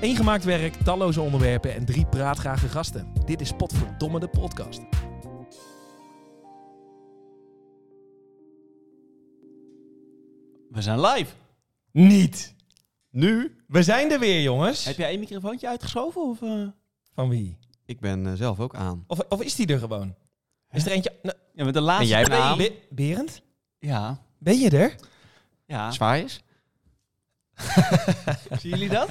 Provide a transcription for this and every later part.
Eén gemaakt werk, talloze onderwerpen en drie praatgrage gasten. Dit is Potverdomme de podcast. We zijn live. Niet. Nu? We zijn er weer, jongens. Heb jij één microfoontje uitgeschoven? Of, eh? Van wie? Ik ben eh, zelf ook aan. Of, of is die er gewoon? Is er eentje... Nou, Ja, met de laatste En jij twee- aan? Be- Berend? Ja. Ben je er? Ja. Zwaaiers? Zien jullie dat?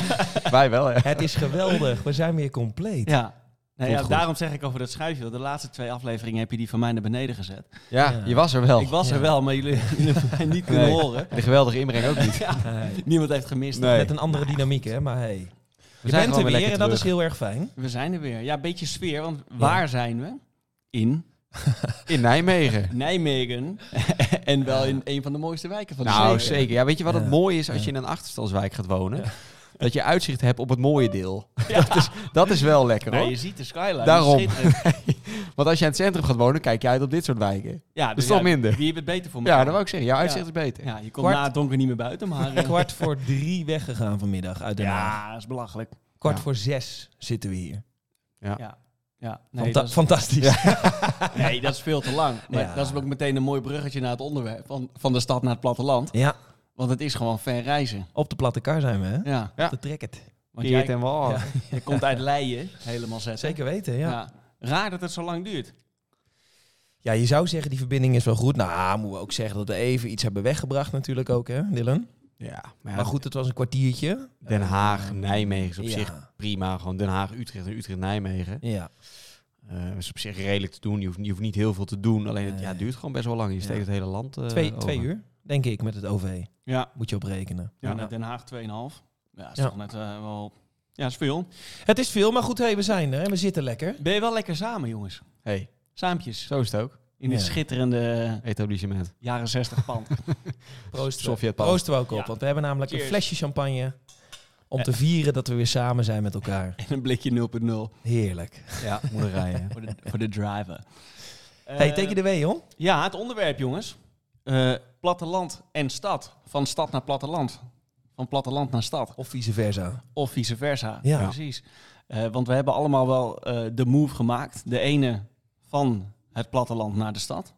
Wij wel, hè? Het is geweldig. We zijn weer compleet. Ja. Nou ja, daarom zeg ik over dat schuifje. want De laatste twee afleveringen heb je die van mij naar beneden gezet. Ja, Ja. je was er wel. Ik was Ja. er wel, maar jullie, jullie hebben mij niet kunnen Nee. horen. De geweldige inbreng ook niet. Nee. Niemand heeft gemist. Nee. Met een andere dynamiek, hè? Maar hey. Je We zijn bent er weer lekker en dat is heel erg fijn. We zijn er weer. Ja, een beetje sfeer. Want waar zijn we? In In Nijmegen. Nijmegen. en wel in een van de mooiste wijken van de Nou, zeker. Ja, weet je wat Ja. het mooie is als je in een achterstandswijk gaat wonen? Dat je uitzicht hebt op het mooie deel. Dat, is, dat is wel lekker, Nee, hoor. je ziet de skyline. Daarom. Dat. Want als je in het centrum gaat wonen, kijk je uit op dit soort wijken. Ja, Dat dus is toch ja, minder? Wie heeft het beter voor Ja, elkaar? dat wou ik zeggen. Jouw uitzicht Ja. is beter. Ja, je komt Kwart- na het donker niet meer buiten, maar... eh, Kwart voor drie weggegaan vanmiddag uit Den Haag. ja, dat is belachelijk. Kwart Ja. voor zes zitten we hier. Ja. Ja, nee, Fanta- dat is, Fantastisch. nee, dat is veel te lang. Maar Ja. dat is ook meteen een mooi bruggetje naar het onderwerp. Van, van de stad naar het platteland. Ja, Want het is gewoon ver reizen. op de platte kar zijn we, hè? Ja. Ja. De trek het. Want jij en. Ja. je komt uit Leien, helemaal zetten. Zeker weten, ja. ja. Ja. Raar dat het zo lang duurt. je zou zeggen die verbinding is wel goed. Nou, moeten we ook zeggen dat we even iets hebben weggebracht natuurlijk ook, hè, Dylan? Ja, maar, ja, Maar goed, het was een kwartiertje. Den Haag, Eh, Nijmegen is op ja. zich prima. Gewoon Den Haag, Utrecht en Utrecht, Nijmegen. Ja. Eh is op zich redelijk te doen. Je hoeft, je hoeft niet heel veel te doen. Alleen het ja, het duurt gewoon best wel lang. Je steekt Ja. het hele land eh, Twee, over. twee uur, denk ik, met het OV. Ja. Moet je op rekenen. ja. Ja. Den Haag 2,5. Ja, dat is Ja. toch net eh, wel... Ja, is veel. Het is veel, maar goed, hey, we zijn er en we zitten lekker. Ben je wel lekker samen, jongens? Hey, Saampjes. zo is het ook. In dit Ja. schitterende Etablissement. jaren 60 pand. Proosten we, Sovjetpan. proosten we ook op, Ja. want we hebben namelijk een flesje champagne om te vieren dat we weer samen zijn met elkaar. en een blikje 0.0 Heerlijk. Ja, moet rijden. voor de, voor de driver. hey, Eh, take it away, joh. Ja, het onderwerp, jongens. Eh, platteland en stad. Van stad naar platteland. Van platteland naar stad. Of vice versa. Of vice versa. Ja. Precies. Eh, want we hebben allemaal wel eh, de move gemaakt. De ene van het platteland naar de stad.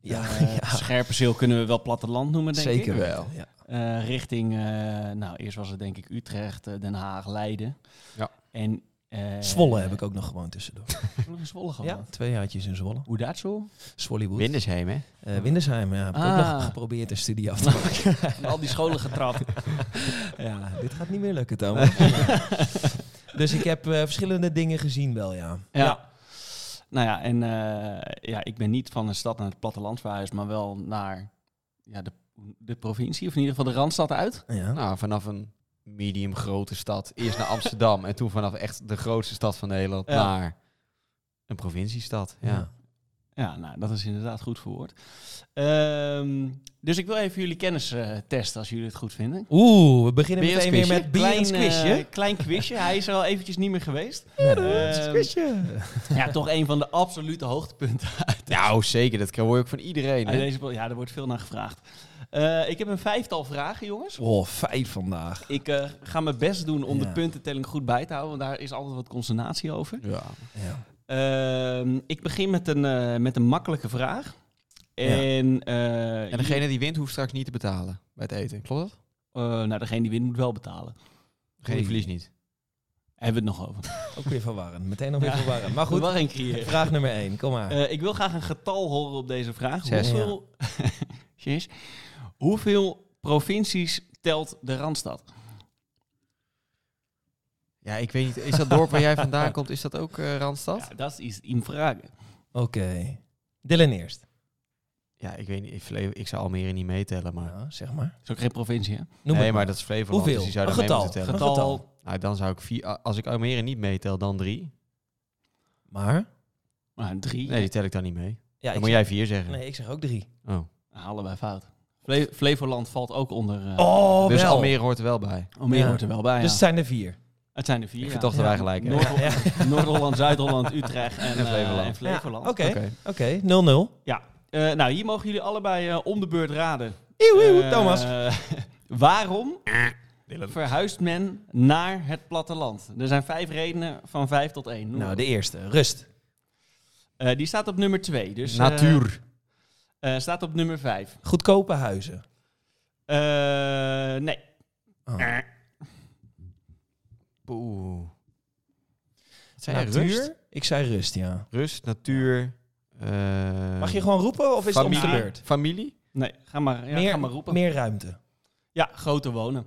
Ja, Eh, ja. Scherpenzeel kunnen we wel platteland noemen, denk zeker ik. wel. Ja. Eh, richting, eh, nou, eerst was het denk ik Utrecht, Den Haag, Leiden. Ja. En, eh, Zwolle heb ik ook nog gewoon tussendoor. In Zwolle gehad? Ja, twee jaartjes in Zwolle. Hoe dat zo? Swollywood. Windersheim, hè? Eh Windersheim, ja. Heb ik ook Ah. nog geprobeerd een studie af te maken. En al die scholen getrapt. ja, dit gaat niet meer lukken, Thomas. dus ik heb eh, verschillende dingen gezien wel, ja. Ja. Nou ja, en eh, ja, ik ben niet van een stad naar het platteland verhuisd, maar wel naar ja, de, de provincie, of in ieder geval de Randstad uit. ja. Nou, vanaf een medium grote stad. Eerst naar Amsterdam en toen vanaf echt de grootste stad van Nederland Ja. naar een provinciestad. Ja. Ja. Ja, nou, dat is inderdaad goed verwoord. Ehm, dus ik wil even jullie kennis eh, testen, als jullie het goed vinden. Oeh, we beginnen meteen weer met eh, quizje. klein quizje. Hij is er al eventjes niet meer geweest. Berends Ehm, quizje. Ja, toch een van de absolute hoogtepunten uit Nou, zeker. Dat hoor je ook van iedereen. uit Hè? deze... Ja, er wordt veel naar gevraagd. Eh, ik heb een vijftal vragen, jongens. Oh, vijf vandaag. Ik eh, ga mijn best doen om Ja. de puntentelling goed bij te houden, want daar is altijd wat consternatie over. Ja. Ja. Ehm, ik begin met een, eh, met een makkelijke vraag. En, eh, En degene die wint hoeft straks niet te betalen bij het eten. Klopt dat? eh, nou, degene die wint moet wel betalen. Degene die verliest niet. Hebben we het nog over. Ook weer verwarrend. Meteen nog weer Ja. verwarrend. Maar Goed. vraag nummer één. Kom maar. Eh, ik wil graag een getal horen op deze vraag. Zes. Hoeveel. Hoeveel provincies telt de Randstad? Ja, ik weet niet. Is dat dorp waar jij vandaan komt, is dat ook eh, Randstad? Ja, dat is in vraag. Oké. Dylan eerst. Ja, ik weet niet. Ik, Fle- ik zou Almere niet meetellen, maar... Ja, zeg maar. Is ook geen provincie, hè? Noem nee, maar dat is Flevoland, Hoeveel? dus die zou Een getal. moeten tellen. Een getal. Nou, dan zou ik vier... Als ik Almere niet meetel, dan drie. Maar? Nou, drie. Nee, die tel ik dan niet mee. Ja, dan moet zeg, jij vier zeggen. Nee, ik zeg ook drie. Oh. Nou, allebei fout. Fle Flevoland valt ook onder... eh Oh, dus wel. Almere hoort er wel bij. Almere Ja. hoort er wel bij, Dus ja. het zijn er vier. Het zijn er vier, Ik ja. toch dat wij gelijk hebben. Noord- Ja, ja. Noord-Holland, Zuid-Holland, Utrecht en, En eh, Flevoland. en Flevoland. Oké, Oké. oké. 0-0. Ja. Eh, nou, hier mogen jullie allebei eh, om de beurt raden. Eeuw, eeuw, Thomas. waarom verhuist men naar het platteland? Er zijn vijf redenen van vijf tot één. Noem Nou, de eerste. Rust. Eh, die staat op nummer twee. Dus, eh, Natuur. eh, staat op nummer vijf. Goedkope huizen. Eh, nee. Oh. Eh, Oeh. Wat zei? Natuur? Rust? Ik zei rust, ja. Rust, natuur. eh, Mag je gewoon roepen of is het om familie? de beurt? Familie? nee, ga maar, ja, meer, ga maar roepen. meer ruimte. Ja, groter wonen.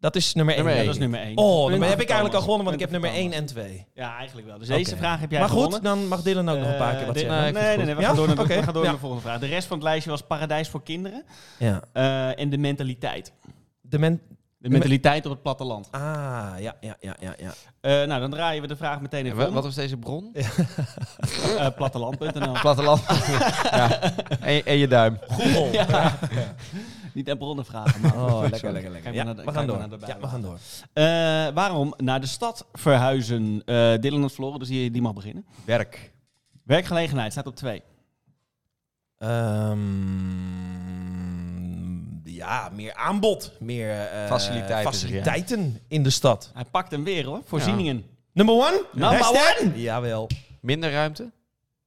Dat is nummer 1. Nummer Ja, één. dat is nummer één. Oh, dan heb ik eigenlijk al gewonnen, want ik heb nummer voor 1 Thomas. en 2. Ja, eigenlijk wel. Dus deze vraag heb jij Maar gewonnen. goed, dan mag Dylan ook nog een paar Eh, keer wat dit- zeggen. Nee, Nee, nee, we gaan door, naar we gaan door naar de volgende vraag. De rest van het lijstje was paradijs voor kinderen Ja. eh, en de mentaliteit. De men... De mentaliteit op het platteland. Ah, ja, ja, ja, ja. ja. Eh, nou, dan draaien we de vraag meteen En even om. wat was deze bron? Eh, platteland.nl. Platteland. ja. en, en je duim. Google. Ja. Niet en bronnen vragen, maar... Oh, lekker, lekker, lekker. Kijk Ja, maar naar de- we gaan door. maar naar de Ja, we gaan door. Eh, waarom naar de stad verhuizen? Eh Dylan had verloren, dus die, die mag beginnen. Werk. Werkgelegenheid staat op twee. Ehm, ja, meer aanbod. Meer eh, Faciliteiten, faciliteiten in de stad. Hij pakt hem weer hoor, voorzieningen. Number one? Number Hashtag? Jawel. Minder ruimte?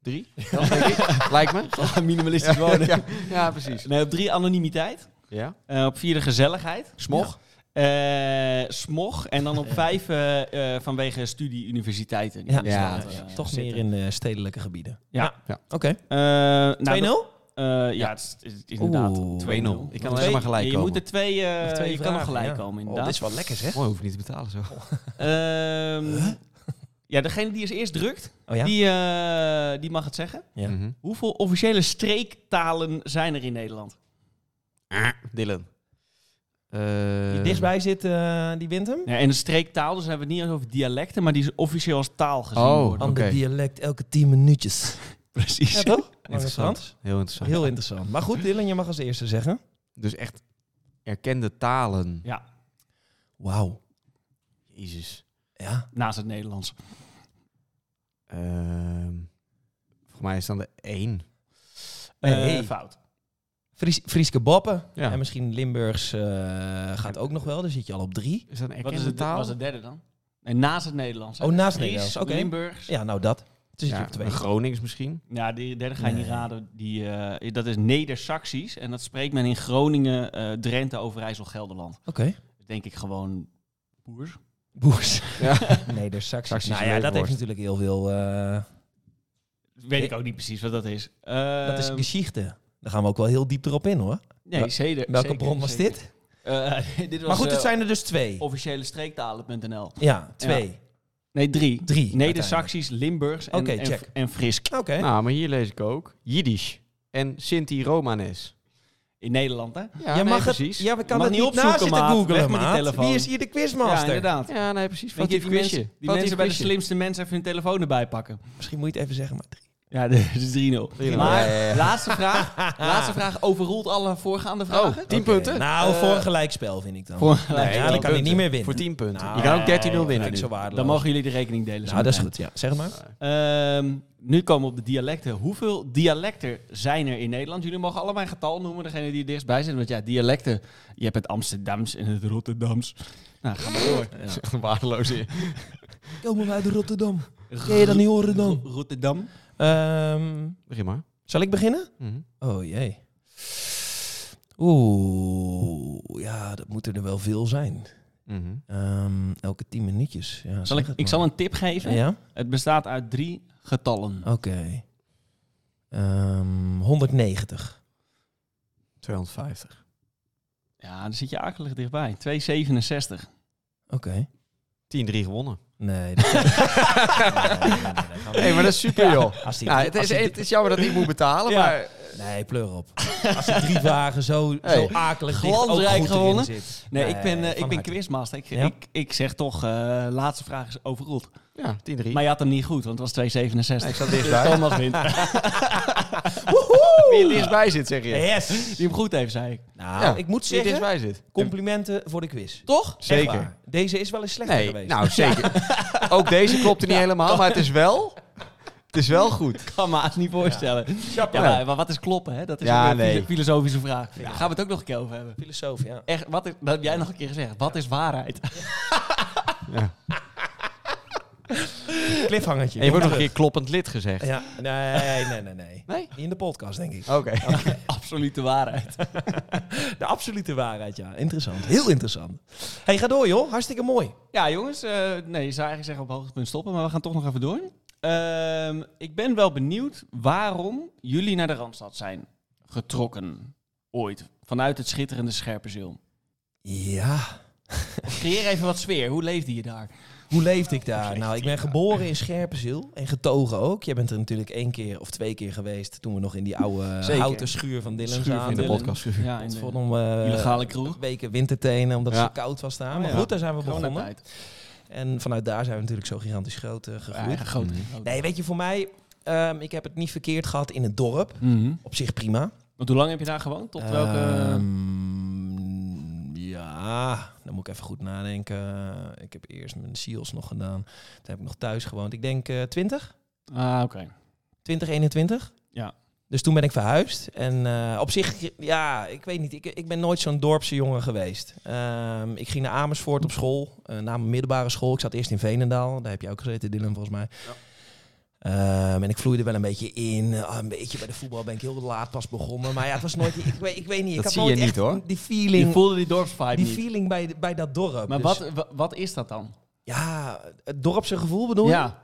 Drie? Dat denk ik. Lijkt me. Minimalistisch wonen. Ja, ja, precies. Nee, op drie anonimiteit. Ja. Eh, op vier de gezelligheid. Smog? Eh, smog. En dan op vijf eh, eh, vanwege studie-universiteiten. die Ja. Ja, eh, Toch meer in de stedelijke gebieden. Ja. Ja. Oké. Eh, nou, 2-0? Eh, ja, het is, het is inderdaad Oeh, 2-0. 2-0. Ik kan Want alleen twee- maar gelijk Je komen. moet er twee, eh, twee je kan nog gelijk ja. komen Oh, inderdaad. dit is wel lekker zeg. Mooi, hoef je niet te betalen zo. Ehm, Ja, degene die als eerst drukt, Oh ja? die, eh, die mag het zeggen. Ja. Mhm. Hoeveel officiële streektalen zijn er in Nederland? Dylan. Die Eh, dichtstbij zit, eh, die wint hem? Ja, en de streektaal, dus hebben we het niet over dialecten, maar die is officieel als taal gezien Oh. worden. Ander dialect elke 10 minuutjes. Precies. Ja, toch? Interessant. Heel interessant. Heel interessant. Maar goed, Dylan, je mag als eerste zeggen. Dus echt erkende talen. Ja, Wauw. Jezus. Ja. naast het Nederlands. Ehm volgens mij is dan de één. Nee. Eh, fout. Fries, Frieske Boppen. Ja. En misschien Limburgs eh, gaat ook nog wel. Dan zit je al op drie. Is dat een Wat is het, taal? was het derde dan? Nee, naast het Nederlands. hè? Oh, naast het Nederlands, oké. Limburgs. Ja, nou dat. Dus zit je ja, op twee. Gronings misschien. die derde ga je niet raden. Die, eh, dat is Neder-Saxisch. En dat spreekt men in Groningen, eh, Drenthe, Overijssel, Gelderland. Oké. Denk ik gewoon boers. Boers. Ja. Nee, de Saxisch. Saxische Nou ja, dat heeft natuurlijk heel veel... eh, Weet ik ook niet precies wat dat is. dat is Ehm, geschichte. Daar gaan we ook wel heel diep erop in, hoor. Nee, zeker. Welke zeker, bron was zeker. dit? Eh, dit was Maar goed, het zijn er dus twee. officiële streektalen.nl. Ja, twee. Nee, drie. Drie. Neder-Saxisch, Limburgs en, Oké, en, check. en Frisk. Oké. Nou, maar hier lees ik ook. Jiddisch. En Sinti-Romanes. In Nederland, hè? Ja, je nee, mag precies. het, ja, we kan Mag het niet opzoeken, zitten maat. googlen, met die telefoon. Wie is hier de Ja, quizmaster? inderdaad. Ja, nee, precies. Je, Foutief die mensen, quizje. die mensen bij de slimste mensen even hun telefoon erbij pakken. Misschien moet je het even zeggen, maar drie. Ja, dit is 3-0. 3-0. Maar Ja, ja, ja. laatste vraag. laatste vraag overroelt alle voorgaande vragen. Oh, 10 Oké, punten? Nou, Eh, voor een gelijkspel vind ik dan. voor een nee, gelijkspel. ja, dan kan hij niet meer winnen. Voor 10 punten. Nou, je kan ook 13-0 nee, winnen zo. Dan mogen jullie de rekening delen. Nou, dat is goed, ja. Zeg maar. Ehm, nu komen we op de dialecten. Hoeveel dialecten zijn er in Nederland? Jullie mogen allemaal een getal noemen, degene die er dichtstbij zit. Want ja, dialecten. Je hebt het Amsterdams en het Rotterdams. Nou, ga maar door. Een waardeloos in. Komen we uit Rotterdam. Kun je dat niet horen dan? Ro- Rotterdam. Ehm, Begin maar. zal ik beginnen? Mhm. Oh jee. Oeh, ja, dat moeten er wel veel zijn. Mhm. Ehm, elke tien minuutjes. Ja, Zal ik, ik zal een tip geven. Ja? Het bestaat uit drie getallen. Oké. Ehm, 190. 250. Ja, dan zit je akelig dichtbij. 267. Oké. 10-3 gewonnen. Nee, dat nee, nee, maar dat is super, joh. Nou, het, is, het is jammer dat ik moet betalen, Ja. maar... nee, pleur op. Als die drie vragen zo, Hey, zo akelig dicht ook glansrijk goed gewonnen. erin zit. Nee, ik ben, eh, ik ben quizmaster. Ik, Ja? ik, ik zeg toch, eh laatste vraag is overroeld. Ja, 10-3. Maar je had hem niet goed, want het was 267. Nee, ik zat Dus dichtbij. Thomas wint. Wie er dichtstbij zit, zeg je. Yes! Die hem goed heeft, zei ik. Nou, Ja, ik moet Wie er zeggen, dichtbij zit. complimenten voor de quiz. Toch? Zeker. Deze is wel eens slechter Nee, geweest. nou zeker. Ook deze klopte niet helemaal, maar het is wel... Het is wel goed. Ik kan me haast niet voorstellen. Ja, Ja. maar, maar wat is kloppen, hè? Dat is Ja, een nee. filosofische vraag. Daar gaan we het ook nog een keer over hebben. Filosoof, ja. Echt, wat is, dat heb jij nog een keer gezegd. Wat is waarheid? Ja. Cliffhangertje. En je ook nog een keer kloppend lid gezegd. Ja, nee, nee, nee, nee. Nee? Niet in de podcast, denk ik. Oké. Absolute waarheid. De absolute waarheid, ja. Interessant. Heel interessant. hey, ga door, joh. Hartstikke mooi. Ja, jongens. eh, nee, je zou eigenlijk zeggen op hoogtepunt stoppen, maar we gaan toch nog even door. Ehm, ik ben wel benieuwd waarom jullie naar de Randstad zijn getrokken. Ooit. Vanuit het schitterende Scherpenzeel. Ja. Creëer even wat sfeer. Hoe leefde je daar? Hoe leefde ik daar? Nou, ik ben geboren in Scherpenzeel en getogen ook. Jij bent er natuurlijk één keer of twee keer geweest toen we nog in die oude Zeker. houten schuur van Dylan Schuur van zaten. In de podcast. Ja, in de om eh, illegale kroeg. weken wintertenen omdat het Ja. zo koud was daar. Oh, Maar ja. goed, daar zijn we begonnen. En vanuit daar zijn we natuurlijk zo gigantisch groot eh, gegroeid. Grote. Mhm. Nee, weet je, voor mij, ehm, ik heb het niet verkeerd gehad in het dorp. Mhm. Op zich prima. Want hoe lang heb je daar gewoond? Tot welke... Ehm, ja, dan moet ik even goed nadenken. Ik heb eerst mijn SEALS nog gedaan. Toen heb ik nog thuis gewoond. Ik denk eh 20, Ah, oké. 2021. Ja. Dus toen ben ik verhuisd. En eh, op zich, ja, ik weet niet. Ik, ik ben nooit zo'n dorpse jongen geweest. Ehm, ik ging naar Amersfoort op school. na mijn middelbare school. Ik zat eerst in Veenendaal. Daar heb je ook gezeten, Dylan, volgens mij. Ehm, en ik vloeide wel een beetje in. Ah, een beetje bij de voetbal ben ik heel laat pas begonnen. Maar ja, het was nooit... Ik, weet, ik weet niet. Ik Dat had zie je nooit niet, hoor. Die Je feeling, voelde die dorpsvibe die niet. feeling bij, bij dat dorp. Maar Dus, wat, wa- wat is dat dan? Ja, het dorpse gevoel bedoel je? Ja.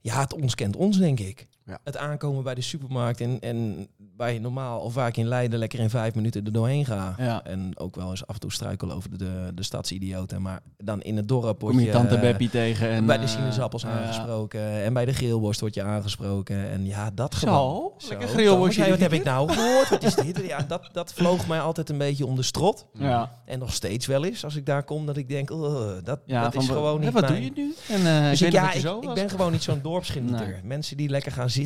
Ja, het ons kent ons, denk ik. Ja. Het aankomen bij de supermarkt en, en waar je normaal of waar ik in Leiden lekker in vijf minuten er doorheen ga. Ja. En ook wel eens af en toe struikel over de, de, stadsidioten. Maar dan in het dorp word Kom je tante eh, Beppie tegen en... bij de eh, sinaasappels ja. aangesproken. En bij de grillworst word je aangesproken. En ja, dat gewoon. Zo? Lekker wat heb ik nou gehoord? Wat is dit? Ja, dat, dat vloog mij altijd een beetje om de strot. Ja. En nog steeds wel eens, als ik daar kom, dat ik denk, oh, dat, Ja, dat is gewoon hè, niet Wat mijn- doe je nu? En, eh dus ik ja, ik, zo ik ben gewoon niet zo'n dorpsgenieter. Nee. Mensen die lekker gaan zitten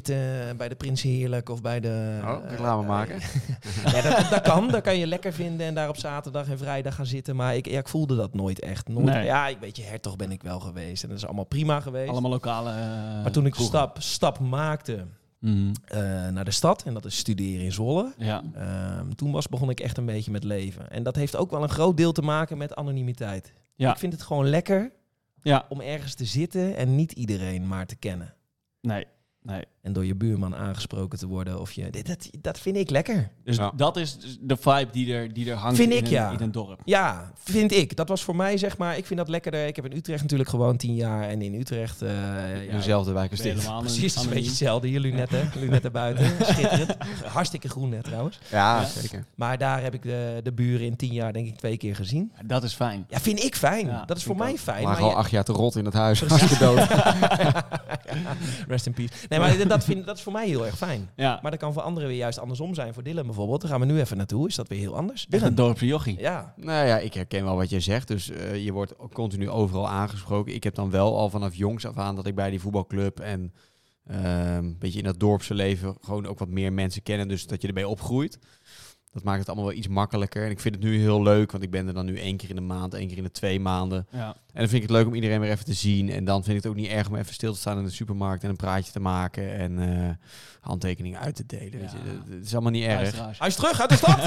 bij de Prins Heerlijk of bij de... Oh, eh, reclame maken. ja, dat, dat kan. Dat kan je lekker vinden en daar op zaterdag en vrijdag gaan zitten. Maar ik, ja, ik voelde dat nooit echt. Nooit, Nee. Ja, ik weet je, hertog ben ik wel geweest. En dat is allemaal prima geweest. Allemaal lokale... eh, maar toen ik stap, stap maakte Mhm. eh, naar de stad, en dat is studeren in Zwolle... Ja. ehm, toen was, begon ik echt een beetje met leven. En dat heeft ook wel een groot deel te maken met anonimiteit. Ja. Ik vind het gewoon lekker Ja. om ergens te zitten en niet iedereen maar te kennen. Nee. Nee. En door je buurman aangesproken te worden. Of je, dit- dat, dat vind ik lekker. Dus Ja. dat is dus de vibe die er, die er hangt Vind in, ik, een, ja. in een dorp. Ja, vind ik. Dat was voor mij, zeg maar, ik vind dat lekkerder. Ik heb in Utrecht natuurlijk gewoon tien jaar. En in Utrecht... eh, In ja, dezelfde wijk als dit. helemaal Precies, een anoniem. beetje hetzelfde. Hier lunetten, lunetten buiten. Schitterend. Hartstikke groen net trouwens. Ja, Ja. zeker. Maar daar heb ik de, de buren in tien jaar denk ik twee keer gezien. Dat is fijn. Ja, vind ik fijn. Ja, dat is voor mij ook. fijn. Maar Maar al je- acht jaar te rot in het huis. Hartstikke dood. Rest in peace. Nee, maar dat, vind, dat is voor mij heel erg fijn. Ja. Maar dat kan voor anderen weer juist andersom zijn. Voor Dylan bijvoorbeeld. Daar gaan we nu even naartoe. Is dat weer heel anders? Echt een Dylan. dorpse jochie. Ja. Nou ja, ik herken wel wat je zegt. Dus eh, je wordt continu overal aangesproken. Ik heb dan wel al vanaf jongs af aan dat ik bij die voetbalclub en ehm, een beetje in dat dorpse leven gewoon ook wat meer mensen kennen. Dus dat je erbij opgroeit. Dat maakt het allemaal wel iets makkelijker. En ik vind het nu heel leuk, want ik ben er dan nu één keer in de maand, één keer in de twee maanden. Ja. En dan vind ik het leuk om iedereen weer even te zien. En dan vind ik het ook niet erg om even stil te staan in de supermarkt en een praatje te maken en eh, handtekeningen uit te delen. Ja. Dat is allemaal niet erg. Hij is terug uit de stad.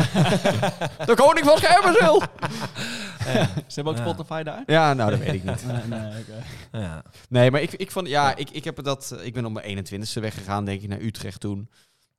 De koning van Scherpenzeel! Ze hebben ook Ja. Spotify daar? Ja, nou, dat weet ik niet. Nee, ja. Nee, maar ik, ik vond, ja, ik, ik heb dat, ik ben op mijn 21ste weggegaan, denk ik, naar Utrecht toen.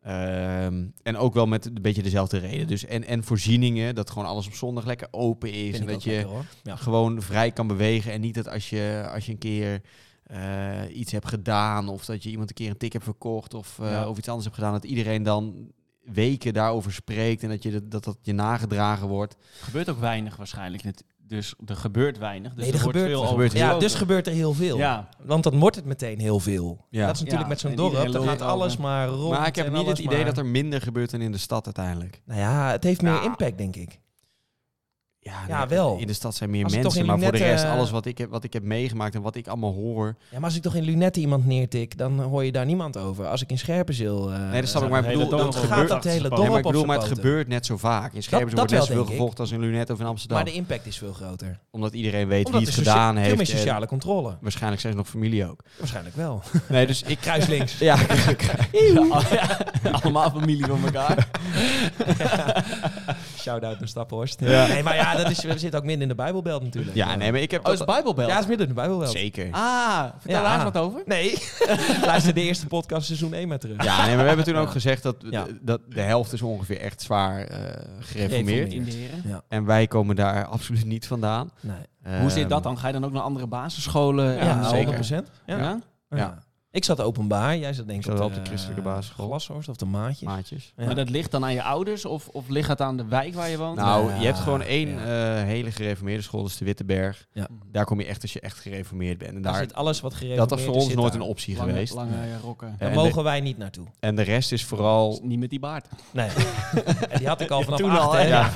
Ehm, en ook wel met een beetje dezelfde reden. Dus en, en voorzieningen, dat gewoon alles op zondag lekker open is. Vind en dat je lekker. Ja. gewoon vrij kan bewegen. En niet dat als je, als je een keer eh, iets hebt gedaan, of dat je iemand een keer een tik hebt verkocht, of, eh, Ja. of iets anders hebt gedaan, dat iedereen dan weken daarover spreekt en dat je, dat, dat, dat je nagedragen wordt. gebeurt ook weinig waarschijnlijk. Dus er gebeurt weinig. Dus Nee, er er wordt gebeurt- veel er gebeurt heel Ja, dus gebeurt er heel veel. Ja, Want dan wordt het meteen heel veel. Ja. Dat is natuurlijk Ja, met zo'n dorp. Dan gaat alles maar rond. maar ik heb niet het idee maar- dat er minder gebeurt dan in de stad uiteindelijk. Nou ja, het heeft meer Ja. impact, denk ik. Ja, Ja, nee, wel. In de stad zijn meer Als mensen, maar voor de rest, eh, alles wat ik, heb, wat ik heb meegemaakt en wat ik allemaal hoor. Ja, maar als ik toch in Lunetten iemand neertik, dan hoor je daar niemand over. Als ik in Scherpenzeel... eh, Nee, dat snap ik, maar ik bedoel, dat gebeurt, gaat dat hele dorp nee, maar ik bedoel, maar het gebeurt net zo vaak. In Scherpenzeel wordt net wel, zoveel denk ik. gevochten als in Lunette of in Amsterdam. Maar de impact is veel groter. Omdat iedereen weet Omdat wie het er gedaan Veel heeft. meer en sociale controle. waarschijnlijk zijn ze nog familie ook. Waarschijnlijk wel. Nee, dus ik... Kruis links. Ja, Ja, allemaal familie van elkaar. Shout-out naar Staphorst. Ja. Nee, maar ja, dat is, we zitten ook midden in de Bijbelbelt natuurlijk. ja, nee, maar ik heb... Oh, is het Bijbelbel? Ja, het is midden in de Bijbelbelt. Zeker. Ah, vertel daar eens wat over. Nee. Luister de eerste podcast seizoen 1 maar terug. Ja, nee, maar we hebben toen ook gezegd dat, Ja. dat de helft is ongeveer echt zwaar eh, gereformeerd. En wij komen daar absoluut niet vandaan. Nee. Hoe zit dat dan? Ga je dan ook naar andere basisscholen? Ja, en, zeker. 100%. Ja. Ja? Ja. Ik zat openbaar. Jij zat denk Ik zat op wel op de christelijke eh, basisschool. Glashorst of de Maatjes. Maatjes. Ja. Maar dat ligt dan aan je ouders of, of ligt het aan de wijk waar je woont? Nou, Ja, je hebt gewoon één ja. eh, hele gereformeerde school, dat is de Witteberg. Ja. Daar kom je echt als je echt gereformeerd bent. En Daar daar, zit alles wat gereformeerd dat was voor is, ons nooit daar. een optie lange, geweest. lange rokken. Daar En mogen de, wij niet naartoe. en de rest is vooral... Niet met die baard. Nee. en die had ik al vanaf toen acht, al? Ja.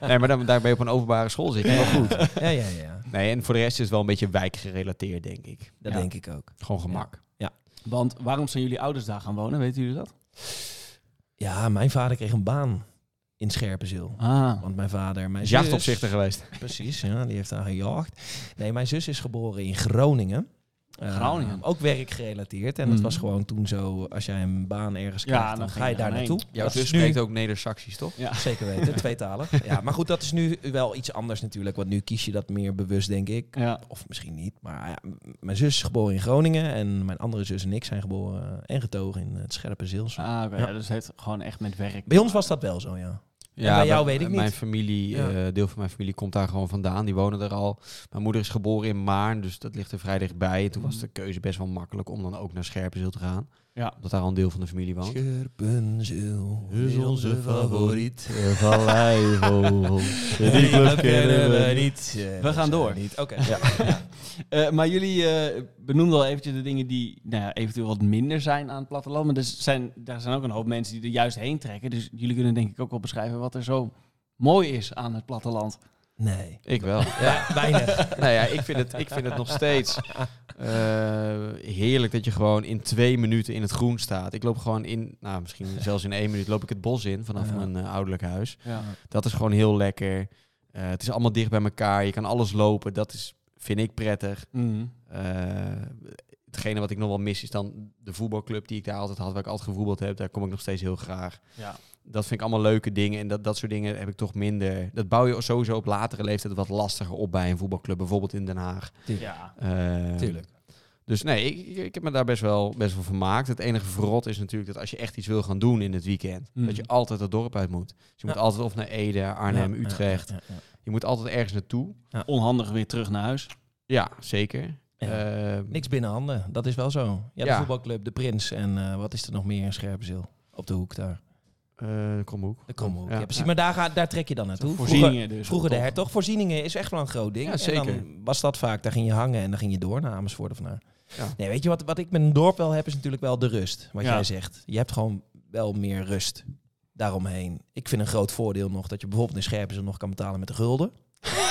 Nee, maar dan, daar ben je op een openbare school zit je wel goed. Ja, ja, ja. Nee, en voor de rest is het wel een beetje wijkgerelateerd, denk ik. Dat Ja. denk ik ook. Gewoon gemak. Want waarom zijn jullie ouders daar gaan wonen? Weten jullie dat? Ja, mijn vader kreeg een baan in Scherpenzeel. Ah. Want mijn vader, mijn Is jachtopzichter geweest. Precies, ja, die heeft daar gejaagd. Nee, mijn zus is geboren in Groningen. Eh, Groningen. ook werkgerelateerd. En dat Mhm. was gewoon toen zo, als jij een baan ergens Ja, krijgt, dan ga je je daar naartoe. Jouw Dat zus nu- spreekt ook Neder-Saxisch, toch? Ja. Zeker weten, tweetalig. Ja, maar goed, dat is nu wel iets anders natuurlijk. Want nu kies je dat meer bewust, denk ik. Ja. Of misschien niet. Maar ja, mijn zus is geboren in Groningen. En mijn andere zus en ik zijn geboren en getogen in het Scherpe Zeels. Ah, oké. Ja. Ja, dus het heeft gewoon echt met werk. Bij ons was dat wel zo, ja. Ja, bij jou weet ik Mijn niet. familie, Ja. eh, deel van mijn familie komt daar gewoon vandaan. Die wonen er al. Mijn moeder is geboren in Maarn, dus dat ligt er vrij dichtbij. En toen was de keuze best wel makkelijk om dan ook naar Scherpenzeel te gaan. Ja. Omdat daar al een deel van de familie woont. Scherpenzeel is onze favoriet. Valleivogel. Die club kennen we niet. Eh, We gaan door. Niet. Oké. Eh, maar jullie eh, benoemden al eventjes de dingen die nou ja, eventueel wat minder zijn aan het platteland. Maar er zijn, daar zijn ook een hoop mensen die er juist heen trekken. Dus jullie kunnen denk ik ook wel beschrijven wat er zo mooi is aan het platteland. Nee. Ik wel. Ja, weinig. nou ja, ik vind het, ik vind het nog steeds eh, heerlijk dat je gewoon in twee minuten in het groen staat. Ik loop gewoon in, nou misschien zelfs in één minuut, loop ik het bos in vanaf Ja. mijn eh, ouderlijk huis. Ja. Dat is gewoon heel lekker. Eh, het is allemaal dicht bij elkaar. Je kan alles lopen. Dat is, vind ik prettig. Eh, hetgene wat ik nog wel mis is dan de voetbalclub die ik daar altijd had, waar ik altijd gevoetbald heb. Daar kom ik nog steeds heel graag. Ja. Dat vind ik allemaal leuke dingen. En dat, dat soort dingen heb ik toch minder. Dat bouw je sowieso op latere leeftijd wat lastiger op bij een voetbalclub. Bijvoorbeeld in Den Haag. ja. Eh, Tuurlijk. Dus nee, ik, ik, heb me daar best wel, best wel vermaakt. Het enige verrot is natuurlijk dat als je echt iets wil gaan doen in het weekend, Mhm. dat je altijd het dorp uit moet. Dus je moet altijd of naar Ede, Arnhem, Ja, Utrecht. ja, ja, ja. Je moet altijd ergens naartoe. Onhandig weer terug naar huis. Ja, zeker. Ja. Eh, Niks binnen handen, dat is wel zo. Ja, de Ja. voetbalclub, de Prins en eh, wat is er nog meer in Scherpenzeel? Op de hoek daar. Eh, Kromhoek. De. Ja. Ja, precies. Maar daar, ga, daar trek je dan naartoe. Voorzieningen Vroeger, dus. vroeger de toch? hertog. Voorzieningen is echt wel een groot ding. Ja, En zeker. dan was dat vaak, daar ging je hangen en dan ging je door naar Amersfoort of naar... Ja. Nee, weet je wat, wat ik met een dorp wel heb, is natuurlijk wel de rust. Wat Ja. jij zegt. Je hebt gewoon wel meer rust daaromheen. Ik vind een groot voordeel nog dat je bijvoorbeeld in Scherpenzeel nog kan betalen met de gulden.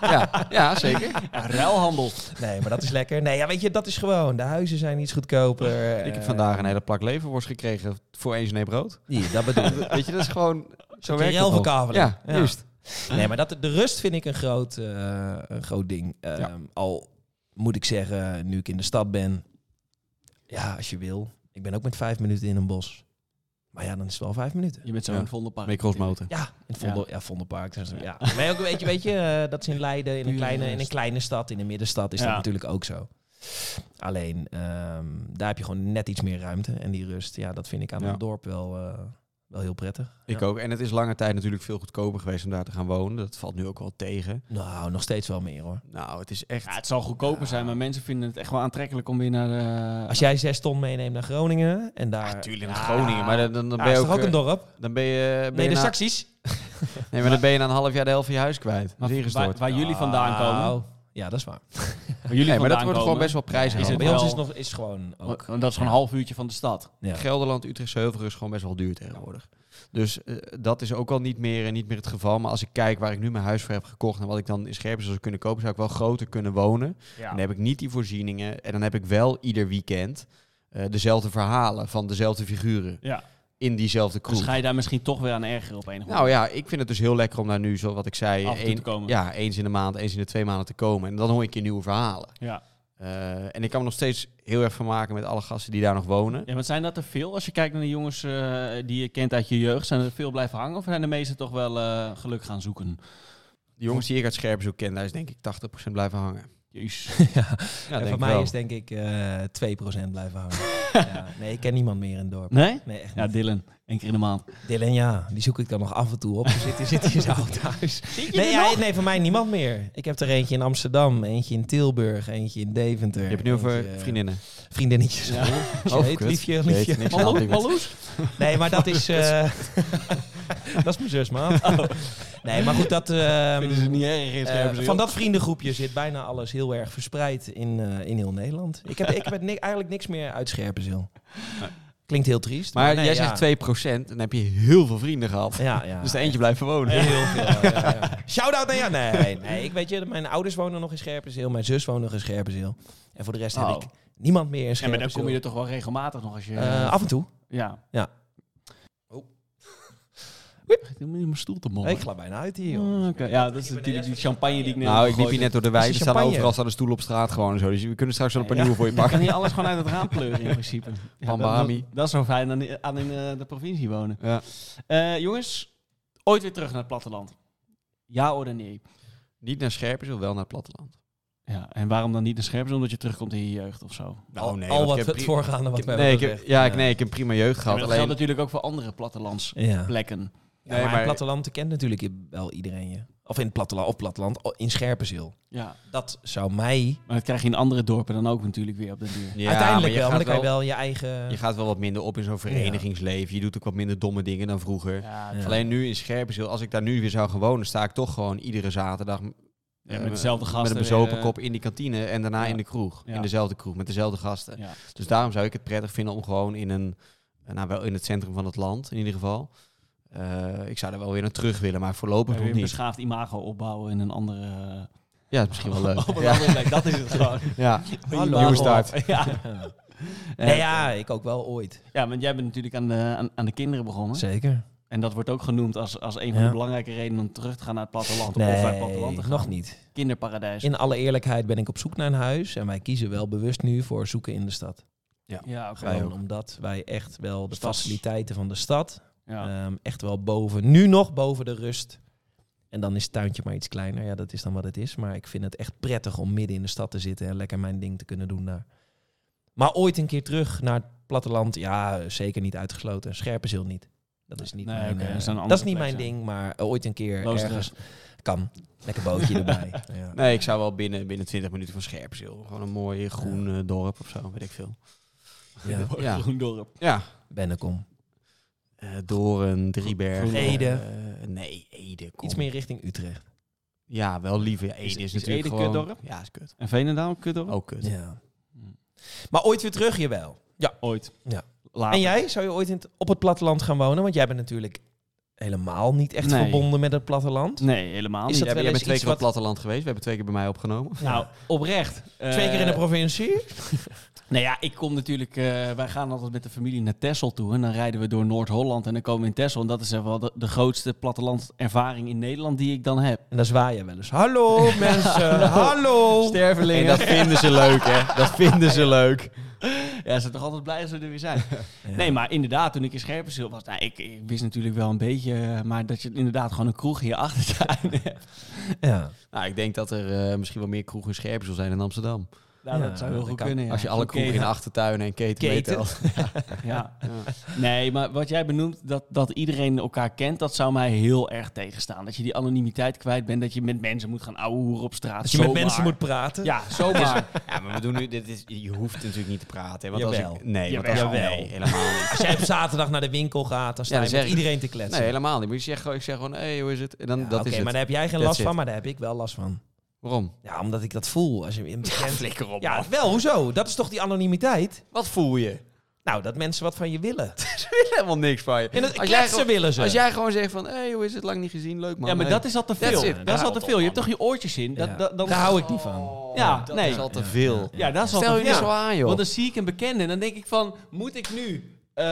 ja, ja, zeker. Ja, ruilhandel. Nee, maar dat is lekker. Nee, ja, weet je, dat is gewoon. De huizen zijn iets goedkoper. Ik heb Eh, vandaag een hele plak leverworst gekregen voor één snee brood. Die, dat bedoel ik. Weet je, dat is gewoon... Zo werkt het. Ja, juist. Nee, maar dat, de rust vind ik een groot, eh, een groot ding. Ehm, Ja. Al moet ik zeggen, nu ik in de stad ben, ja, als je wil. Ik ben ook met vijf minuten in een bos. Maar ja, dan is het wel vijf minuten. Je bent zo Ja. in het Vondelpark. Met crossmotor. Ja, in het Vondel, ja. Vondelpark. dus, Ja. Maar ook, weet je, weet je eh, dat is in Leiden, in een, kleine, in een kleine stad, in een middenstad, is Ja. dat natuurlijk ook zo. Alleen, ehm, daar heb je gewoon net iets meer ruimte. En die rust, ja, dat vind ik aan Ja. het dorp wel, eh, wel heel prettig. Ik Ja. ook. En het is lange tijd natuurlijk veel goedkoper geweest om daar te gaan wonen. Dat valt nu ook wel tegen. Nou, nog steeds wel meer hoor. Nou, het is echt... Ja, het zal goedkoper zijn, maar mensen vinden het echt wel aantrekkelijk om weer naar de... Als jij zes ton meeneemt naar Groningen en daar... Natuurlijk in Ja. Groningen, maar dan, dan, dan Ja, ben je is ook... toch ook een eh, dorp? Dan ben je... Ben Nee, je de na, Saxies. nee, maar dan ben je na een half jaar de helft van je huis kwijt. Maar is waar, waar jullie vandaan komen. Nou, Ja, dat is waar. Waar jullie Nee, maar dat wordt gewoon best wel prijzig. Is het bij ons is nog is gewoon ook. Want Dat is gewoon een half uurtje van de stad. Ja. Gelderland, Utrecht, Heuvelrug is gewoon best wel duur tegenwoordig. Dus eh, dat is ook al niet meer, en niet meer het geval. Maar als ik kijk waar ik nu mijn huis voor heb gekocht en wat ik dan in Scherpenzeel zou kunnen kopen, zou ik wel groter kunnen wonen. Ja. Dan heb ik niet die voorzieningen en dan heb ik wel ieder weekend eh, dezelfde verhalen van dezelfde figuren ja. In diezelfde Dus kroeg. ga je daar misschien toch weer aan ergeren op een Nou ja, ik vind het dus heel lekker om daar nu, zoals wat ik zei, één- te komen. ja, eens in de maand, eens in de twee maanden te komen. En dan hoor ik je nieuwe verhalen. Ja. Eh, en ik kan me nog steeds heel erg vermaken met alle gasten die daar nog wonen. ja, maar zijn dat er veel? Als je kijkt naar de jongens eh, die je kent uit je jeugd, zijn er veel blijven hangen? Of zijn de meesten toch wel eh, geluk gaan zoeken? De jongens die ik uit Scherpenzeel ken, daar is denk ik 80% blijven hangen. Jezus. ja. Ja, en mij wel. is denk ik eh 2% blijven hangen. ja. Nee, ik ken niemand meer in het dorp. Nee? Nee, echt Ja, niet. Dylan. Eén keer in de maand. Dylan, ja, die zoek ik dan nog af en toe op. Die zit, zit in zijn oud huis. Nee, ja, nee, voor mij niemand meer. Ik heb er eentje in Amsterdam, eentje in Tilburg, eentje in Deventer. Je hebt het nu over eh, vriendinnen. Vriendinnetjes. Ja. Oh, liefje, liefje. Malloes? Nee, maar dat is... eh, dat is mijn zus, man. Nee, maar goed, dat... ehm, ze niet erg in eh, Scherpenzeel? van dat vriendengroepje zit bijna alles heel erg verspreid in, eh, in heel Nederland. Ik heb, ik heb ni- eigenlijk niks meer uit Scherpenzeel. Klinkt heel triest. Maar nee, jij ja. zegt 2%, dan heb je heel veel vrienden gehad. Ja, ja. Dus de eentje blijft wonen. Heel veel. ja, ja. Shout-out naar jou. Nee, nee, ik weet je, mijn ouders wonen nog in Scherpenzeel. Mijn zus woont nog in Scherpenzeel. En voor de rest Oh. heb ik niemand meer in maar Scherpenzeel. dan kom je er toch wel regelmatig nog als je... Eh, af en toe. ja. Ja. Ik moet mijn stoel te mollen. Ik bijna uit hier, joh. Ah, oké. Ja, dat is natuurlijk die champagne die ik net Nou, ik liep hier net door de wijk. Is Er staan champagne? overal staan de stoelen op straat gewoon en zo. Dus we kunnen straks wel een paar Ja. nieuwe voor je Je pakken. kan hier alles gewoon uit het raam pleuren in principe. Ja, Van dat- Bahami. Dat, dat is zo fijn aan, aan in eh, de provincie wonen. Ja. Eh, jongens, ooit weer terug naar het platteland. Ja of nee? Niet naar Scherpenzeel, wel naar het platteland. Ja, en waarom dan niet naar Scherpenzeel? Omdat je terugkomt in je jeugd of zo? al, Nou, nee, al want wat ik heb het voorgaande wat we Nee, hebben ik heb, gezegd. ja, ik, nee, ik heb prima jeugd Ja, gehad. maar dat alleen, geldt natuurlijk ook voor andere plattelandsplekken. Ja. Ja, Nee, maar, maar- het platteland kent natuurlijk wel iedereen je. Of in het platteland, of platteland, in Scherpenzeel. Ja, Dat zou mij maar dat krijg je in andere dorpen dan ook natuurlijk weer op de duur. Ja, uiteindelijk maar wel, dan kan je wel je eigen... Je gaat wel wat minder op in zo'n verenigingsleven. Je doet ook wat minder domme dingen dan vroeger. Ja, Ja. Alleen nu in Scherpenzeel, als ik daar nu weer zou gaan wonen, sta ik toch gewoon iedere zaterdag Ja, eh, met dezelfde gasten. Met een bezopen weer, eh, kop in die kantine en daarna ja. in de kroeg. Ja. In dezelfde kroeg, met dezelfde gasten. Ja. Dus daarom zou ik het prettig vinden om gewoon in een, eh, nou wel in het centrum van het land in ieder geval. Eh, ik zou er wel weer naar terug willen, maar voorlopig nog een niet. beschaafd imago opbouwen in een andere... Ja, is misschien wel leuk. op een ja. andere plek, dat is het gewoon. ja. Nieuwe start. Ja. Nee, ja, ik ook wel ooit. ja, want jij bent natuurlijk aan de, aan, aan de kinderen begonnen. Zeker. En dat wordt ook genoemd als, als een van Ja. de belangrijke redenen om terug te gaan naar het platteland. of naar het platteland te Nee, gaan. nog niet. Kinderparadijs. In alle eerlijkheid ben ik op zoek naar een huis. En wij kiezen wel bewust nu voor zoeken in de stad. ja. Wij Gewoon omdat wij echt wel de Stads- faciliteiten van de stad... Ja. ehm, echt wel boven, nu nog boven de rust. En dan is het tuintje maar iets kleiner. Ja, dat is dan wat het is. Maar ik vind het echt prettig om midden in de stad te zitten... en lekker mijn ding te kunnen doen daar. Maar ooit een keer terug naar het platteland... ja, zeker niet uitgesloten. Scherpenzeel niet. Dat is niet, Nee, mijn, oké, eh, dat is een dat andere is niet mijn zijn. ding. Maar ooit een keer Loosdrecht. ergens... Kan. Lekker bootje erbij. Ja. Nee, ik zou wel binnen, binnen 20 minuten van Scherpenzeel. Gewoon een mooi groen eh, dorp of zo, weet ik veel. Ja. Ja. Groendorp. Ja. Bennekom. Eh, Doren, Driebergen. Ede. eh, nee, Ede. Kom. Iets meer richting Utrecht. Ja, wel liever. Ja, Is- Ede is, is natuurlijk Ede gewoon... kutdorp? Ja, is kut. En Veenendaal, ook kutdorp? Ook kut. Ja. Maar ooit weer terug, jawel. Ja. Ooit. Ja. Later. En jij, zou je ooit in het- op het platteland gaan wonen? Want jij bent natuurlijk helemaal niet echt Nee. verbonden met het platteland. Nee, helemaal Is niet. dat Jij, wel jij eens bent twee keer op het platteland geweest. We hebben twee keer bij mij opgenomen. Nou, oprecht. Twee keer in de Eh, provincie? Nou ja, ik kom natuurlijk... eh, wij gaan altijd met de familie naar Texel toe. En dan rijden we door Noord-Holland en dan komen we in Texel. En dat is wel de, de grootste plattelandervaring in Nederland die ik dan heb. En dan zwaai je wel eens. Hallo mensen, hallo. En Stervelingen. dat vinden ze leuk, hè? Dat vinden ze leuk. Ja, ze zijn toch altijd blij als we er weer zijn. Ja. Nee, maar inderdaad, toen ik in Scherpenzeel was... Nou, ik, ik wist natuurlijk wel een beetje... eh, Maar dat je inderdaad gewoon een kroeg in je achtertuin hebt. Ja. Nou, ik denk dat er eh, misschien wel meer kroegen in Scherpenzeel zijn dan Amsterdam. Nou, Ja, dat zou heel dat goed kan. kunnen, ja. Als je alle Oké, kroegen in de ja. achtertuinen en keten, Keten. meetelt. Ja. Nee, maar wat jij benoemt, dat, dat iedereen elkaar kent, dat zou mij heel erg tegenstaan. Dat je die anonimiteit kwijt bent, dat je met mensen moet gaan ouwehoeren op straat. Als je met mensen moet praten. Ja, zomaar. Ja, maar we doen nu... Dit is, je hoeft natuurlijk niet te praten. Hè, want Jawel. Als ik, nee, want Jawel. als, nee, helemaal niet. Als jij op zaterdag naar de winkel gaat, dan sta Ja, je dan met iedereen te kletsen. Nee, helemaal niet. Maar je zegt gewoon, ik zeg gewoon, hé, hey, hoe is het? En dan, Ja, dat is het. maar daar heb jij geen last van, maar daar heb ik wel last van. Waarom? Ja, omdat ik dat voel. Als je in bekend... Flikker op. Ja, wel, hoezo? Dat is toch die anonimiteit? Wat voel je? Nou, dat mensen wat van je willen. Ze willen helemaal niks van je. En dat Als jij gewoon- willen ze. Als jij gewoon zegt van, hé, hey, hoe is het lang niet gezien? Leuk man. ja, maar Hey. dat is al te veel. Dat is al te veel. Je hebt toch je oortjes in? Dat, Ja. dat, dan... Daar hou ik niet van. Oh, Ja, dat nee. is al te Ja. veel. Ja, dat is al Stel te je niet veel. zo aan, joh. Want dan zie ik een bekende en dan denk ik van, moet ik nu... eh,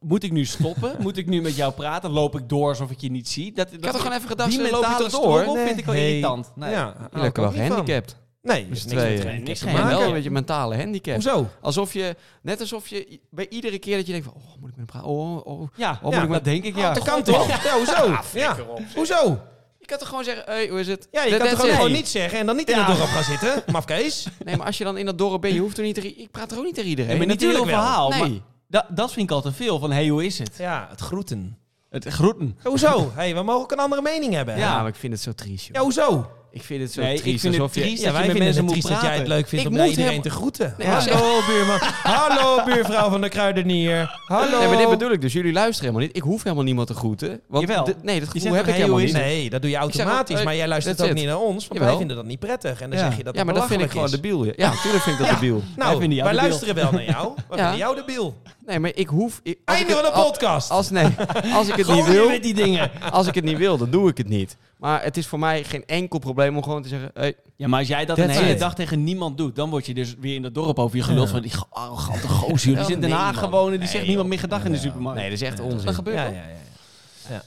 moet ik nu stoppen? moet ik nu met jou praten? Loop ik door alsof ik je niet zie? Dat, ik had toch gewoon even gedacht, die loop je mentale toch door? struggle vind ik wel Nee. irritant. Nee. Ja, Je bent ik wel gehandicapt. Nee, Dus is niks twee, met eh, geen niks te maken. wel een beetje mentale handicap. Hoezo? Alsof je, net alsof je bij iedere keer dat je denkt van, oh, moet ik met hem praten? Oh, oh. Ja, moet Ja, ik met- dat denk ik, ja. Ja, dat kan toch? Ja, hoezo? Ja. Hoezo? Je kan toch gewoon zeggen, hey, hoe is het? Ja, je That- kan toch gewoon niet zeggen en dan niet in Ja. het dorp gaan zitten? Mafkees. Nee, maar als je dan in dat dorp bent, je hoeft er niet. Ik praat er ook niet tegen iedereen. Nee, maar niet een heel natuurlijk wel. verhaal. Nee. Maar da- dat vind ik al te veel. Van, hey, hoe is het? Ja, het groeten. Het groeten. Hoezo? hey, we mogen ook een andere mening hebben. Ja, Ja. maar ik vind het zo triest, joh. Ja, hoezo? Ik vind het zo Nee, ik triest. vind het je- triest. Ja, wij met vinden mensen het moet triest dat jij het leuk vindt Ik om iedereen hem- te groeten. Nee, Hallo buurman. Hallo buurvrouw van de kruidenier. Hallo. Nee, maar dit bedoel ik dus. Jullie luisteren helemaal niet. Ik hoef helemaal niemand te groeten. Want Jawel. nee, dat gevoel heb ik helemaal niet. Nee, dat doe je automatisch. ook, maar jij luistert ook it. niet naar ons, want wij vinden dat niet prettig. En dan zeg je dat Ja, maar dat vind ik gewoon debiel. Ja, natuurlijk vind ik dat debiel. Wij Nou, wij luisteren wel naar jou. We Ja. vinden jou debiel. Nee, maar ik hoef... ik- als ik Einde van de podcast. Als, nee, als ik het niet wil, met die dingen. als ik het niet wil, dan doe ik het niet. Maar het is voor mij geen enkel probleem om gewoon te zeggen, hey, Ja, maar als jij dat een hele it. dag tegen niemand doet, dan word je dus weer in dat dorp over je geluld Ja. van die arrogante gozer. Die zit in Den Haag man. gewoon en die Nee, zegt niemand meer gedag in de supermarkt. nee, dat is echt onzin. dat gebeurt Ja, ja, ja.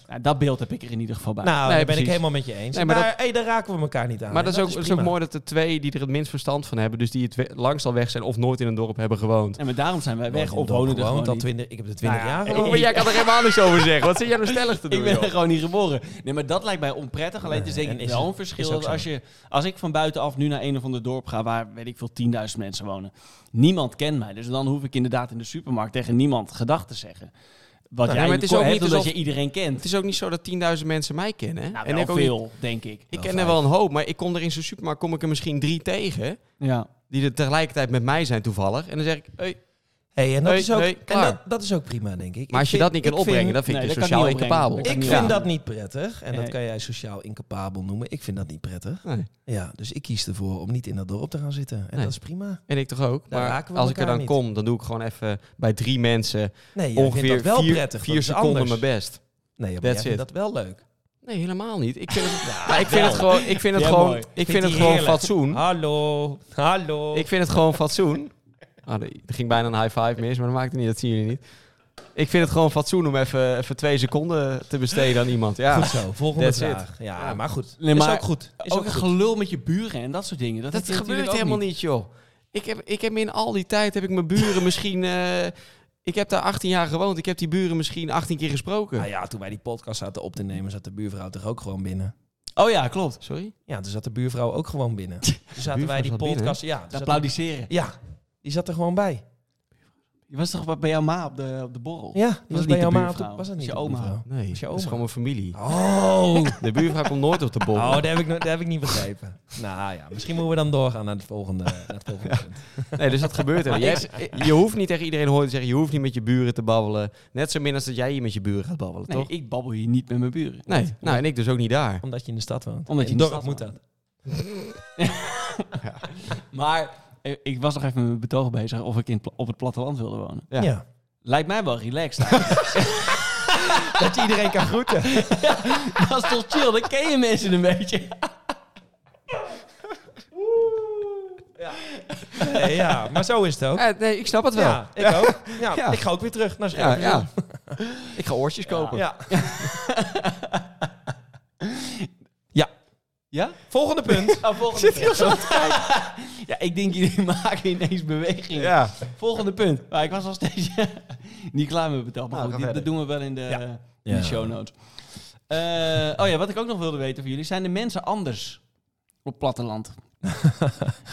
Ja, dat beeld heb ik er in ieder geval bij. Nou, Nee, daar ben precies. ik helemaal met je eens. Nee, maar maar hey, daar raken we elkaar niet aan. Maar dat is, ook, dat is ook mooi dat de twee die er het minst verstand van hebben, dus die het langst al weg zijn of nooit in een dorp hebben gewoond. en maar daarom zijn wij weg of wonen er gewoon al niet. 20, Ik heb er 20 Nou ja, jaar ik- gewoond. maar jij kan er helemaal niks over zeggen. Wat zit jij nou stellig te doen, Ik ben joh? er gewoon niet geboren. Nee, maar dat lijkt mij onprettig. Alleen het is denk en ik is wel een verschil. als, je, als ik van buitenaf nu naar een of ander dorp ga waar, weet ik veel, 10.000 mensen wonen. Niemand kent mij. Dus dan hoef ik inderdaad in de supermarkt tegen niemand gedag te zeggen. Wat Nou, jij maar het is ook hebt niet alsof- je iedereen kent. Het is ook niet zo dat 10.000 mensen mij kennen. Nou, en wel ik ook niet- veel, denk ik. Ik Wel ken er wel een hoop, maar ik kom er in zo'n supermarkt kom ik er misschien drie tegen. Ja. Die er tegelijkertijd met mij zijn toevallig. En dan zeg ik, hey, Hey, en dat, Hey, is ook, hey, en dat, dat is ook prima, denk ik. maar als je vind- dat niet kan opbrengen, vind- dan vind Nee, je sociaal incapabel. Ik vind Ja. dat niet prettig. En dat kan jij sociaal incapabel noemen. Ik vind dat niet prettig. Nee. Ja, dus ik kies ervoor om niet in dat dorp te gaan zitten. En Nee. dat is prima. En ik toch ook. Daar maar als ik er dan niet. kom, dan doe ik gewoon even bij drie mensen Nee, jij ongeveer vindt dat wel vier, prettig. vier seconden anders. mijn best. Nee, maar vindt dat wel leuk. Nee, helemaal niet. Ik vind het, Ja, ik vind het gewoon, ik vind het Ja, gewoon, mooi. ik vind het gewoon fatsoen. Hallo, hallo. Ik vind het gewoon fatsoen. Ah, er ging bijna een high five mis, maar dat maakt het niet. Dat zien jullie niet. Ik vind het gewoon fatsoen om even, even twee seconden te besteden aan iemand. Ja. Goed zo, volgende That's vraag. Ja, Ja. maar goed. Nee, maar is ook goed. Is ook ook een goed. gelul met je buren en dat soort dingen. Dat, Dat gebeurt helemaal niet, joh. Ik heb, ik heb in al die tijd, heb ik mijn buren misschien... eh, ik heb daar 18 jaar gewoond. Ik heb die buren misschien 18 keer gesproken. Nou ja, toen wij die podcast zaten op te nemen, zat de buurvrouw toch ook gewoon binnen. Oh ja, klopt. Sorry? Ja, toen zat de buurvrouw ook gewoon binnen. Toen zaten wij die binnen? podcast... Ja, toen applaudisseren. ja, die zat er gewoon bij. Je was toch bij jouw ma op de, op de borrel? Ja, die was, het bij niet jouw de ma op buurvrouw? de... Was dat Was niet je oma? Nee, Is je dat is oma? gewoon mijn familie. Oh, De buurvrouw komt nooit op de bol. oh dat, heb ik, nog- dat heb ik niet begrepen. Nou ja, misschien moeten we dan doorgaan naar het volgende, naar het volgende punt. Nee, dus dat gebeurt er. Je, je hoeft niet tegen iedereen hoor te zeggen, je hoeft niet met je buren te babbelen. Net zo min als dat jij hier met je buren gaat babbelen, Nee, toch? ik babbel hier niet met mijn buren. Nee, nou en ik dus ook niet daar. Omdat je in de stad woont. Omdat je in de dorp stad moet dat. Maar ik was nog even met mijn betoog bezig of ik in, het op het platteland wilde wonen. Ja. Ja. Lijkt mij wel relaxed. Dat je iedereen kan groeten. dat is toch chill? Dan ken je mensen een beetje. Nee, ja, maar zo is het ook. Nee, ik snap het wel. Ja, ik ook. Ja, Ja. Ik ga ook weer terug naar Ja, Scherpenzeel. ja. Ik ga oortjes kopen. Ja. Ja? Volgende punt. Oh, volgende punt. ja, ik denk jullie maken ineens bewegingen. Ja. Volgende punt. Maar ik was al steeds niet klaar met betaal. Maar Nou, goed, ga die- dat doen we wel in de, Ja. in Ja. de show notes. Eh, oh ja, wat ik ook nog wilde weten van jullie. Zijn de mensen anders op platteland?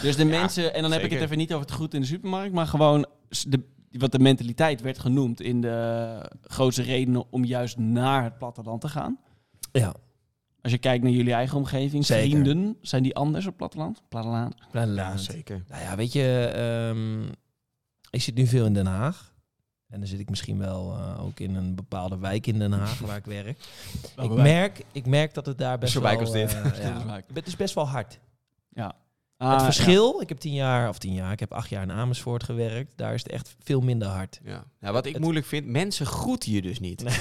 dus de mensen, en dan heb ik het even niet over het goed in de supermarkt, maar gewoon de, wat de mentaliteit werd genoemd in de grootste redenen om juist naar het platteland te gaan. Ja. Als je kijkt naar jullie eigen omgeving, Zeker. vrienden, zijn die anders op platteland? Platteland. Ja, zeker. Nou ja, weet je, ehm, ik zit nu veel in Den Haag. En dan zit ik misschien wel eh, ook in een bepaalde wijk in Den Haag waar ik werk. ik, merk, ik merk dat het daar best wel... wijk als dit. eh, ja, het is best wel hard. Ja. Het Ah, verschil, ik heb tien jaar, of tien jaar, ik heb acht jaar in Amersfoort gewerkt. Daar is het echt veel minder hard. Ja. Nou, wat ik Het- moeilijk vind, mensen groeten je dus niet. ja.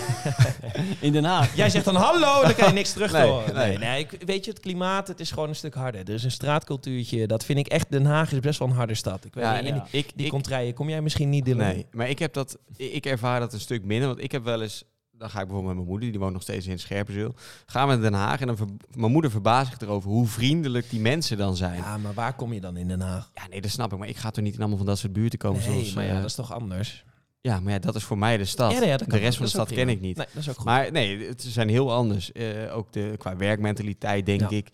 In Den Haag. Jij zegt dan hallo, dan kan je niks terug Nee, horen. Nee, nee. nee, ik, weet je, het klimaat, het is gewoon een stuk harder. Er is een straatcultuurtje, dat vind ik echt, Den Haag is best wel een harde stad. Ik weet Ja, niet, en die, ik, die ik, kom jij misschien niet, Dylan? Nee, maar ik heb dat, ik ervaar dat een stuk minder. Want ik heb wel eens, dan ga ik bijvoorbeeld met mijn moeder, die woont nog steeds in Scherpenzeel. Gaan we naar Den Haag en dan ver- mijn moeder verbaast zich erover hoe vriendelijk die mensen dan zijn. Ja. Ja, maar waar kom je dan in Den Haag? nee, dat snap ik. Maar ik ga toch niet in allemaal van dat soort buurten komen. Nee, zoals, maar ja, eh, dat is toch anders? ja, maar ja, dat is voor mij de stad. Ja, ja, de rest van de stad ken ik niet. Nee, dat is ook goed. Maar nee, het zijn heel anders. Eh, ook de, qua werkmentaliteit, denk Ja. ik.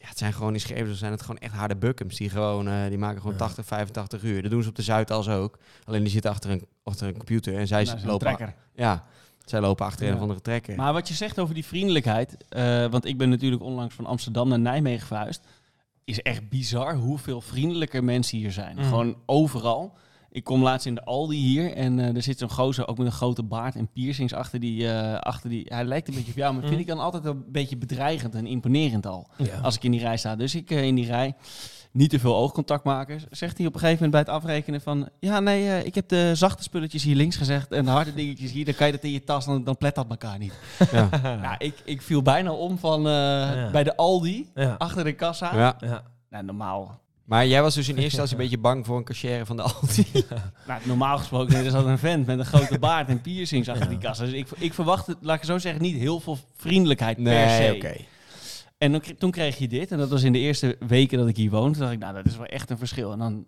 Ja, het zijn gewoon in Scherpenzeel zijn het gewoon echt harde bukkums. Die, gewoon, eh, die maken gewoon Ja. 80, 85 uur. Dat doen ze op de Zuidas ook. Alleen die zitten achter een, achter een computer. En zij Nou, lopen, trekker. ja, zij lopen achter een of andere trekker. Maar wat je zegt over die vriendelijkheid, eh, want ik ben natuurlijk onlangs van Amsterdam naar Nijmegen verhuisd, is echt bizar hoeveel vriendelijker mensen hier zijn. Mm. Gewoon overal. Ik kom laatst in de Aldi hier en eh, er zit zo'n gozer ook met een grote baard en piercings achter die, eh, achter die. Hij lijkt een beetje op jou, maar Mm. vind ik dan altijd een beetje bedreigend en imponerend al. ja. Als ik in die rij sta. Dus ik in die rij niet te veel oogcontact maken. Zegt hij op een gegeven moment bij het afrekenen van... Ja, nee, eh, ik heb de zachte spulletjes hier links gezegd en de harde dingetjes hier. Dan kan je dat in je tas, dan, dan plet dat elkaar niet. ja. Ja, ik, ik viel bijna om van eh, Ja. bij de Aldi, Ja. achter de kassa. Ja. Ja. Nou, normaal. Maar jij was dus in eerste instantie een beetje bang voor een cashier van de Aldi. Nou, normaal gesproken er zat een vent met een grote baard en piercings achter Ja. die kassa. Dus ik, ik verwachtte, laat ik zo zeggen, niet heel veel vriendelijkheid per Nee, se. oké. En dan, toen kreeg je dit. En dat was in de eerste weken dat ik hier woonde. Toen dacht ik, nou, dat is wel echt een verschil. En dan,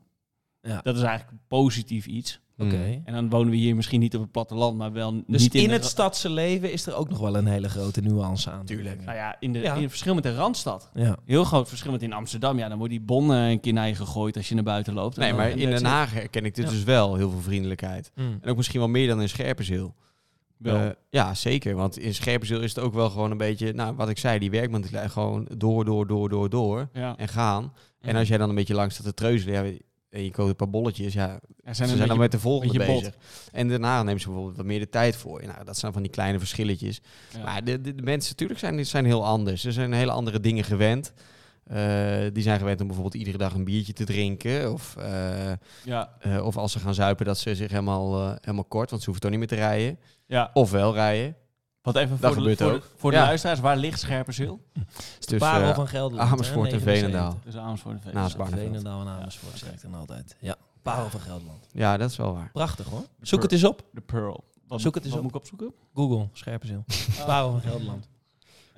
Ja. dat is eigenlijk positief iets. Oké. En dan wonen we hier misschien niet op het platteland, maar wel Dus niet in, in het stadse leven is er ook nog wel een hele grote nuance aan. Tuurlijk. Nou ja, in, de, Ja. in het verschil met de Randstad. Ja. Heel groot verschil met in Amsterdam. Ja, dan wordt die bon een keer naar je gegooid als je naar buiten loopt. Nee, maar in Den. Haag herken ik dit Ja. dus wel, heel veel vriendelijkheid. Mm. En ook misschien wel meer dan in Scherpenzeel. Wel. Eh, ja, zeker. Want in Scherpenzeel is het ook wel gewoon een beetje, nou, wat ik zei, die werkmentaliteit gewoon door, door, door, door, door ja. en gaan. En als jij dan een beetje langs staat te treuzelen ja, en je koopt een paar bolletjes, ja, ze zijn dan met de volgende bezig. En daarna nemen ze bijvoorbeeld wat meer de tijd voor. Nou, dat zijn van die kleine verschilletjes. Maar de, de, de mensen natuurlijk zijn, zijn heel anders. Ze zijn hele andere dingen gewend. Eh, die zijn gewend om bijvoorbeeld iedere dag een biertje te drinken. Of, eh, ja, eh, of als ze gaan zuipen, dat ze zich helemaal, eh, helemaal kort, want ze hoeven toch niet meer te rijden. ja. Of wel rijden. Wat even Dat voor, de, gebeurt voor, de, ook. voor de Ja. luisteraars, waar ligt Scherpenzeel? Dus, Parel eh, van Gelderland. Amersfoort hè, en 79. Veenendaal. Dus Amersfoort en. Naast. Veenendaal en Amersfoort zeg ik dan altijd. Ja, Parel van Gelderland. Ja, dat is wel waar. Prachtig hoor. Zoek het eens op. De Pearl. Wat, Zoek het eens wat op. moet ik opzoeken? Google, Scherpenzeel. Parel van Gelderland.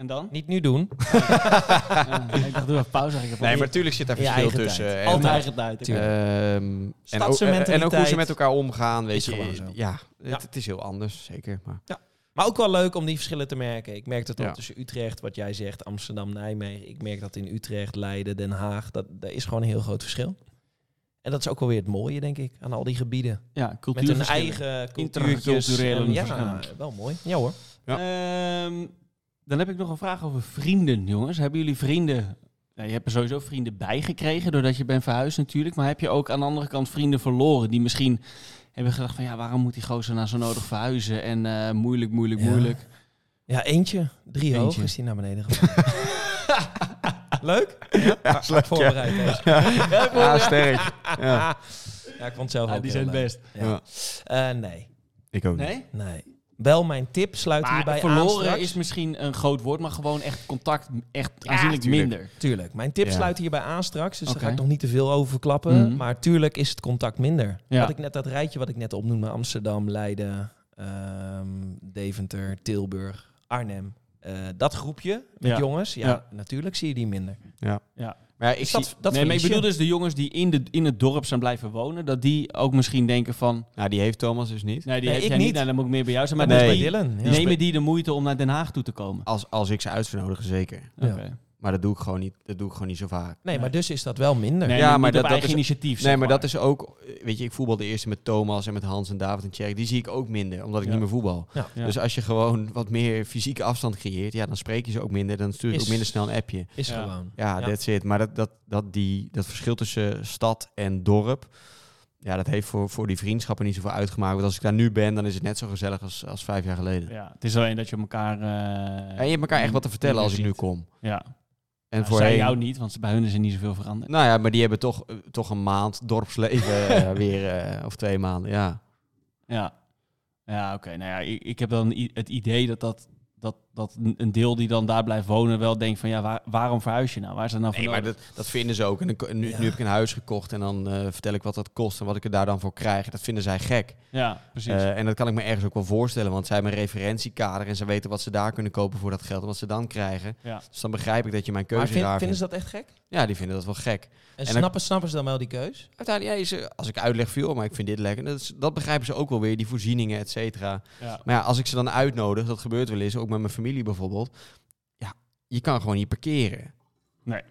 En dan? Niet nu doen. Ja, ik dacht, doe even pauze. Ik Nee, maar natuurlijk zit daar verschil eigen tussen. En, Altijd eigen tijd. ehm, en, ook, en ook hoe ze met elkaar omgaan, weet je. gewoon zo. Ja, het, Ja. het is heel anders, zeker. Maar, Maar ook wel leuk om die verschillen te merken. Ik merk dat ook Ja. tussen Utrecht, wat jij zegt, Amsterdam, Nijmegen. Ik merk dat in Utrecht, Leiden, Den Haag. Dat, daar is gewoon een heel groot verschil. En dat is ook wel weer het mooie, denk ik, aan al die gebieden. ja, Met hun eigen cultuurtjes. Interculturele en Ja, wel mooi. Ja hoor. Ja. Ehm, dan heb ik nog een vraag over vrienden, jongens. Hebben jullie vrienden... Nou, je hebt er sowieso vrienden bijgekregen doordat je bent verhuisd natuurlijk. Maar heb je ook aan de andere kant vrienden verloren die misschien hebben gedacht van... Ja, waarom moet die gozer nou zo nodig verhuizen? En eh, moeilijk, moeilijk, Ja. moeilijk. Ja, eentje. Drie hoog Eentje. is die naar beneden gevallen. leuk? Ja, leuk, ja. voorbereid. deze. ja, sterk. Ja. Ja, ik vond het zelf Ja, ook die zijn leuk. best. Ja. Eh, nee, Ik ook niet. Nee? nee. Wel mijn tip, sluit Maar hierbij aan verloren is misschien een groot woord, maar gewoon echt contact echt Ja, aanzienlijk tuurlijk. minder. Tuurlijk. Mijn tip Ja. sluit hierbij aan straks, dus daar ga ik nog niet te veel over verklappen. Mhm. Maar tuurlijk is het contact minder. Ja. Wat ik net, dat rijtje wat ik net opnoemde, Amsterdam, Leiden, ehm, Deventer, Tilburg, Arnhem. eh, dat groepje met Ja. jongens, ja, Ja. natuurlijk zie je die minder. Ja. Maar ja, ik Dus zie, dat, dat nee, maar ik bedoel dus de jongens die in, de, in het dorp zijn blijven wonen, dat die ook misschien denken van... nou, die heeft Thomas dus niet. Nee, die Nee, heb ik jij niet. niet. Nou, dan moet ik meer bij jou zijn. Maar Nee. dus bij die, Dylan. Ja. nemen die de moeite om naar Den Haag toe te komen? Als, als ik ze uitnodigen, zeker. Ja. Maar dat doe ik gewoon niet, dat doe ik gewoon niet zo vaak. Nee, maar dus is dat wel minder. Nee, Ja, maar dat- dat is- initiatief. Nee, maar dat is ook... Weet je, ik voetbal de eerste met Thomas en met Hans en David en Tjerk. Die zie ik ook minder, omdat ik Ja. niet meer voetbal. Ja. Dus als je gewoon wat meer fysieke afstand creëert, ja, dan spreek je ze ook minder. Dan stuur je ook minder snel een appje. Is Ja. gewoon. Ja, Ja. that's it. Maar dat, dat, dat, die, dat verschil tussen stad en dorp, ja, dat heeft voor, voor die vriendschappen niet zoveel uitgemaakt. Want als ik daar nu ben, dan is het net zo gezellig als, als vijf jaar geleden. Ja, het is alleen dat je elkaar... eh, En je hebt elkaar echt wat te vertellen als ik nu kom. Ja. En voorheen... zij jou niet, want bij hun is er niet zoveel veranderd. Nou ja, maar die hebben toch, eh, toch een maand dorpsleven eh, weer, eh, of twee maanden, ja. Ja, ja oké. Nou ja, ik, ik heb dan het idee dat, dat, dat, dat een- deel die dan daar blijft wonen wel denkt van... ja, waar- waarom verhuis je nou? Waar is dat nou voor Nee, maar dat, dat vinden ze ook. En dan, nu, Ja. nu heb ik een huis gekocht en dan eh, vertel ik wat dat kost en wat ik er daar dan voor krijg. Dat vinden zij gek. Ja, precies. Eh, en dat kan ik me ergens ook wel voorstellen, want zij hebben een referentiekader en ze weten wat ze daar kunnen kopen voor dat geld en wat ze dan krijgen. ja. Dus dan begrijp ik dat je mijn Maar keuze vind- raar vinden ze dat echt gek? Ja, die vinden dat wel gek. En, snappen, snappen ze dan wel die keus? Uiteindelijk, ja, is, als ik uitleg veel, maar ik vind dit lekker. Dat, is- dat begrijpen ze ook wel weer, die voorzieningen, et cetera. Ja. Maar ja, als ik ze dan uitnodig, dat gebeurt wel eens, ook met mijn familie bijvoorbeeld. Ja, je kan gewoon niet parkeren. Nee.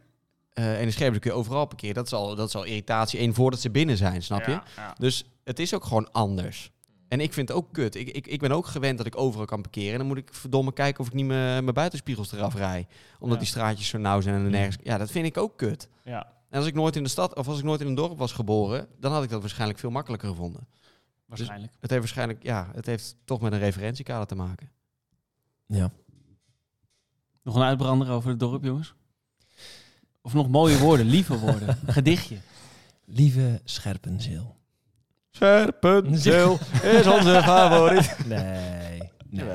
Eh, en in Scherpen kun je overal parkeren. Dat is al, dat is al irritatie één voordat ze binnen zijn, snap je? Ja, ja. Dus het is ook gewoon anders. En ik vind het ook kut. Ik, ik, ik ben ook gewend dat ik overal kan parkeren. En dan moet ik verdomme kijken of ik niet mijn mijn buitenspiegels eraf rij. Omdat Ja. die straatjes zo nauw zijn en er nergens... Ja, dat vind ik ook kut. ja, En als ik nooit in de stad of als ik nooit in een dorp was geboren, dan had ik dat waarschijnlijk veel makkelijker gevonden. waarschijnlijk. Het heeft waarschijnlijk, ja, het heeft toch met een referentiekader te maken. Ja. Nog een uitbrander over het dorp, jongens? Of nog mooie woorden, lieve woorden. Een gedichtje. Lieve Scherpenzeel. Scherpenzeel is onze favoriet. Nee. Nee.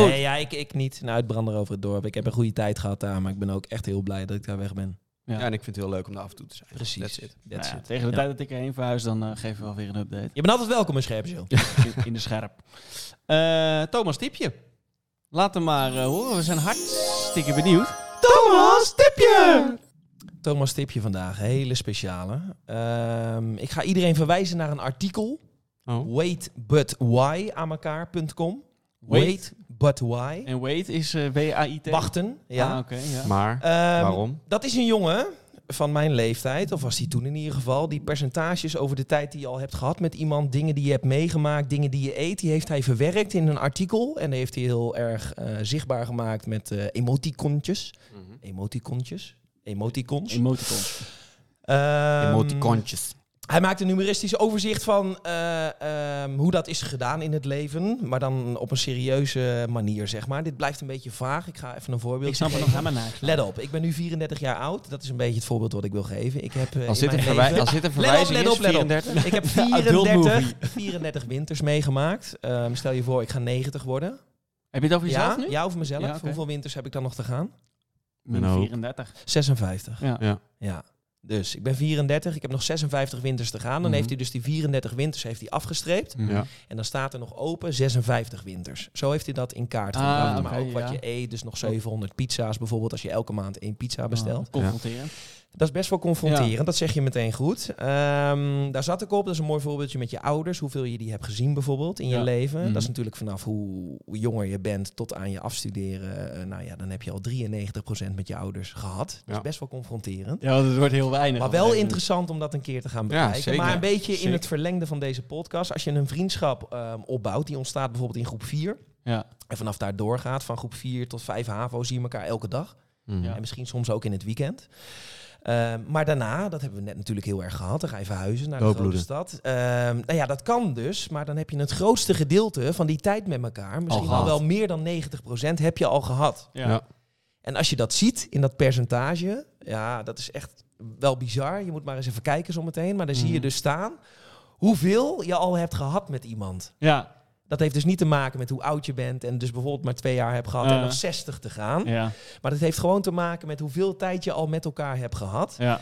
Goed. Nee, ja, ik, ik niet. Een uitbrander over het dorp. Ik heb een goede tijd gehad daar, maar ik ben ook echt heel blij dat ik daar weg ben. Ja. Ja, en ik vind het heel leuk om daar af en toe te zijn. Precies. That's it. That's Nou ja, it. tegen de Ja. tijd dat ik erheen verhuis, dan eh, geven we wel weer een update. Je bent altijd welkom in Scherpenzeel. in, in de scherp. Eh, Thomas, tipje. Laat hem maar eh, horen. We zijn hartstikke benieuwd. Thomas, tipje! Thomas, tipje vandaag. Hele speciale. Ehm, ik ga iedereen verwijzen naar een artikel. Oh. waitbutwhy.com. Wait. Wait but why. En wait is eh, W-A-I-T? Wachten, ja. Ah, oké, ja. Maar, Ehm, waarom? Dat is een jongen van mijn leeftijd, of was die toen in ieder geval, die percentages over de tijd die je al hebt gehad met iemand, dingen die je hebt meegemaakt, dingen die je eet, die heeft hij verwerkt in een artikel. En die heeft hij heel erg eh, zichtbaar gemaakt met eh emoticontjes. Emoticontjes? Emoticons. Emoticons. Ehm, Emoticontjes. Hij maakt een humoristisch overzicht van eh, ehm, hoe dat is gedaan in het leven. Maar dan op een serieuze manier, zeg maar. Dit blijft een beetje vaag. Ik ga even een voorbeeld Ik snap er nog helemaal naar. Let op, ik ben nu 34 jaar oud. Dat is een beetje het voorbeeld wat ik wil geven. Ik heb, eh, Als dit, leven- als dit een Let op, verwijzing let op, let op. 34? Ik heb Adult 34, 34 winters meegemaakt. Ehm, stel je voor, ik ga 90 worden. Heb je het over jezelf Ja, nu? ja, over mezelf. Ja. Hoeveel winters heb ik dan nog te gaan? Min Een hoop. 34. 56. Ja. Ja. Ja. Dus ik ben 34, ik heb nog 56 winters te gaan. Dan Mhm. heeft hij dus die 34 winters heeft hij afgestreept. Ja. En dan staat er nog open 56 winters. Zo heeft hij dat in kaart Ah, gebracht. maar ook wat ja. je eet, dus nog 700 pizza's bijvoorbeeld. Als je elke maand één pizza bestelt. Ah, confronterend. Dat is best wel confronterend, dat zeg je meteen goed. Ehm, daar zat ik op, dat is een mooi voorbeeldje met je ouders. Hoeveel je die hebt gezien bijvoorbeeld in je leven. Mhm. Dat is natuurlijk vanaf hoe, jonger je bent tot aan je afstuderen. Eh, nou ja, dan heb je al 93% met je ouders gehad. Dat is best wel confronterend. Ja, want het wordt heel weinig. Maar wel interessant om dat een keer te gaan bekijken. maar een beetje in het verlengde van deze podcast. Als je een vriendschap ehm, opbouwt, die ontstaat bijvoorbeeld in groep 4. moment. Ja. En vanaf daar doorgaat, van groep 4 tot 5 HAVO, zie je elkaar elke dag. Mhm. En misschien soms ook in het weekend. Ehm, maar daarna, dat hebben we net natuurlijk heel erg gehad, dan ga je verhuizen naar de grote stad. Ehm, nou ja, dat kan dus, maar dan heb je het grootste gedeelte van die tijd met elkaar, misschien al, wel meer dan 90% heb je al gehad. Ja. Ja. En als je dat ziet in dat percentage, ja, dat is echt wel bizar. Je moet maar eens even kijken zometeen, maar dan zie je Mhm. dus staan hoeveel je al hebt gehad met iemand. Ja. Dat heeft dus niet te maken met hoe oud je bent en dus bijvoorbeeld maar twee jaar hebt gehad en nog 60 te gaan. Ja. Maar dat heeft gewoon te maken met hoeveel tijd je al met elkaar hebt gehad. Ja.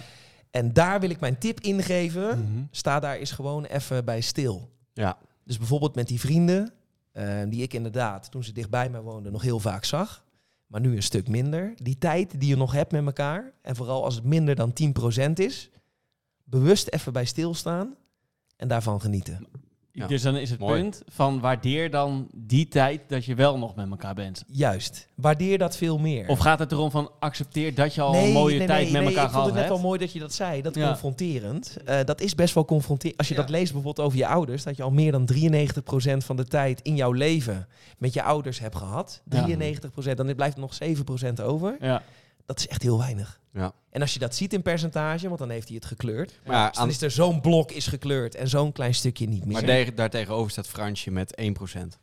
En daar wil ik mijn tip ingeven. Mhm. Sta daar eens gewoon even bij stil. Ja. Dus bijvoorbeeld met die vrienden, eh, die ik inderdaad, toen ze dichtbij mij woonden, nog heel vaak zag. Maar nu een stuk minder. Die tijd die je nog hebt met elkaar, en vooral als het minder dan 10% is, bewust even bij stilstaan en daarvan genieten. Ja. Dus dan is het Mooi. punt van waardeer dan die tijd dat je wel nog met elkaar bent. Juist. Waardeer dat veel meer. Of gaat het erom van accepteer dat je al een mooie tijd met elkaar ik vond gehad het net hebt? wel mooi dat je dat zei. Dat Ja. confronterend. Eh, dat is best wel confronterend. Als je Ja. dat leest bijvoorbeeld over je ouders, dat je al meer dan 93% van de tijd in jouw leven met je ouders hebt gehad. Ja. 93%, dan blijft er nog 7% over. Ja. Dat is echt heel weinig. Ja. En als je dat ziet in percentage, want dan heeft hij het gekleurd. Maar, ja, Dus dan aan, is er zo'n blok is gekleurd en zo'n klein stukje niet meer. maar daar- daartegenover staat Fransje met 1%.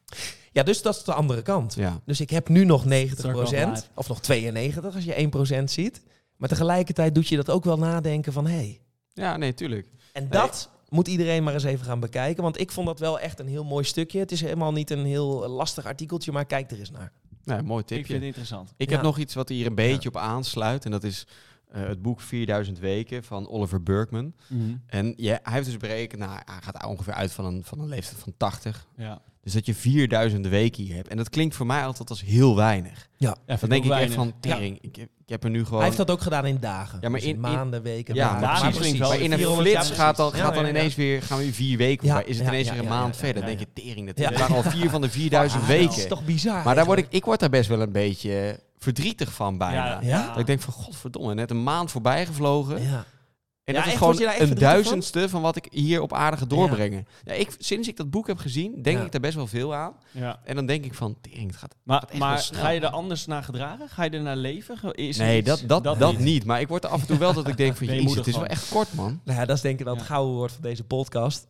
Ja, dus dat is de andere kant. Ja. Dus ik heb nu nog 90% Circle of life. of nog 92% als je 1% ziet. Maar tegelijkertijd doet je dat ook wel nadenken van hé. Hey. ja, nee, tuurlijk. En dat moet iedereen maar eens even gaan bekijken. Want ik vond dat wel echt een heel mooi stukje. Het is helemaal niet een heel lastig artikeltje, maar kijk er eens naar. Nee, mooi Ik tipje. vind het interessant. Ik Ja. heb nog iets wat hier een beetje op aansluit. En dat is eh, het boek 4000 weken van Oliver Burkeman. En ja, hij heeft dus berekend, nou, hij gaat ongeveer uit van een, van een leeftijd van 80. Ja. Dus dat je 4000 weken hier hebt. En dat klinkt voor mij altijd als heel weinig. Ja. Ja, Dan denk ik echt van, tering, ik, heb, ik heb er nu gewoon... Hij heeft dat ook gedaan in dagen. Ja, maar Dus in- in- maanden, weken, ja, maanden. maar precies, maar in een 400 flits gaat dan, gaat dan ineens weer, gaan we weer vier weken Ja. Is het ineens ja, weer een ja, maand ja, verder. ja, Dan denk je, tering, dat Ja. het waren al vier van de 4000 Ah, Dat weken. is toch bizar. Maar daar word ik, ik word daar best wel een beetje verdrietig van bijna. Ja, Ja? Dat ik denk van, godverdomme, net een maand voorbij gevlogen. Ja. En Ja, dat is gewoon een van? duizendste van? wat ik hier op aarde ga doorbrengen. Ja. ik, sinds ik dat boek heb gezien, denk Ja. ik daar best wel veel aan. Ja. En dan denk ik van, tering, het gaat... Maar, gaat echt wel maar snel. ga je er anders naar gedragen? Ga je er naar leven? Is er nee, iets- dat, dat, dat, niet. niet. Maar ik word er af en toe wel dat ik denk van, je jezus, het is wel echt kort, man. Nou ja, dat is denk ik wel het Ja. gouden woord van deze podcast.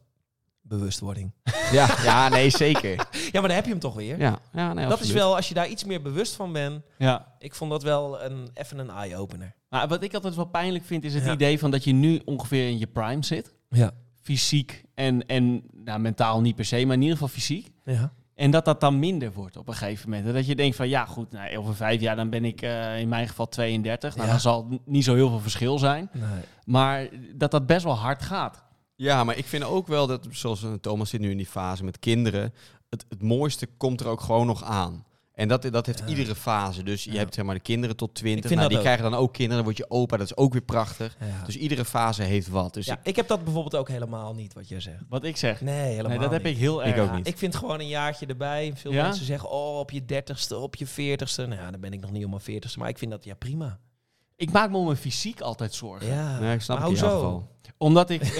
Bewustwording. ja, ja, nee, zeker. Ja, maar dan heb je hem toch weer. Ja, ja nee, dat is wel, als je daar iets meer bewust van bent. Ja. Ik vond dat wel een, even een eye-opener. Maar wat ik altijd wel pijnlijk vind, is het Ja. idee van dat je nu ongeveer in je prime zit. Ja. Fysiek en, en nou, mentaal niet per se, maar in ieder geval fysiek. ja. En dat dat dan minder wordt op een gegeven moment. En dat je denkt van ja goed, nou, over vijf jaar dan ben ik eh, in mijn geval 32. Nou, Ja. dan zal het niet zo heel veel verschil zijn. Nee. Maar dat dat best wel hard gaat. Ja, maar ik vind ook wel dat, zoals eh, Thomas zit nu in die fase met kinderen, het, het mooiste komt er ook gewoon nog aan. En dat, dat heeft Ja. iedere fase. Dus je Ja. hebt zeg maar de kinderen tot 20. Ik vind Nou, die ook. krijgen dan ook kinderen. Dan word je opa, dat is ook weer prachtig. Ja. Dus iedere fase heeft wat. Dus ja, ik heb dat bijvoorbeeld ook helemaal niet, wat jij zegt. Wat ik zeg. Nee, helemaal Nee, dat heb niet. ik heel Ik erg. ook niet. Ik vind gewoon een jaartje erbij. Veel Ja? mensen zeggen, oh, op je dertigste, op je veertigste. Nou ja, dan ben ik nog niet op mijn veertigste. Maar ik vind dat, ja, prima. Ik maak me om mijn fysiek altijd zorgen. Ja, Nee, ik snap maar het hoezo? Omdat ik,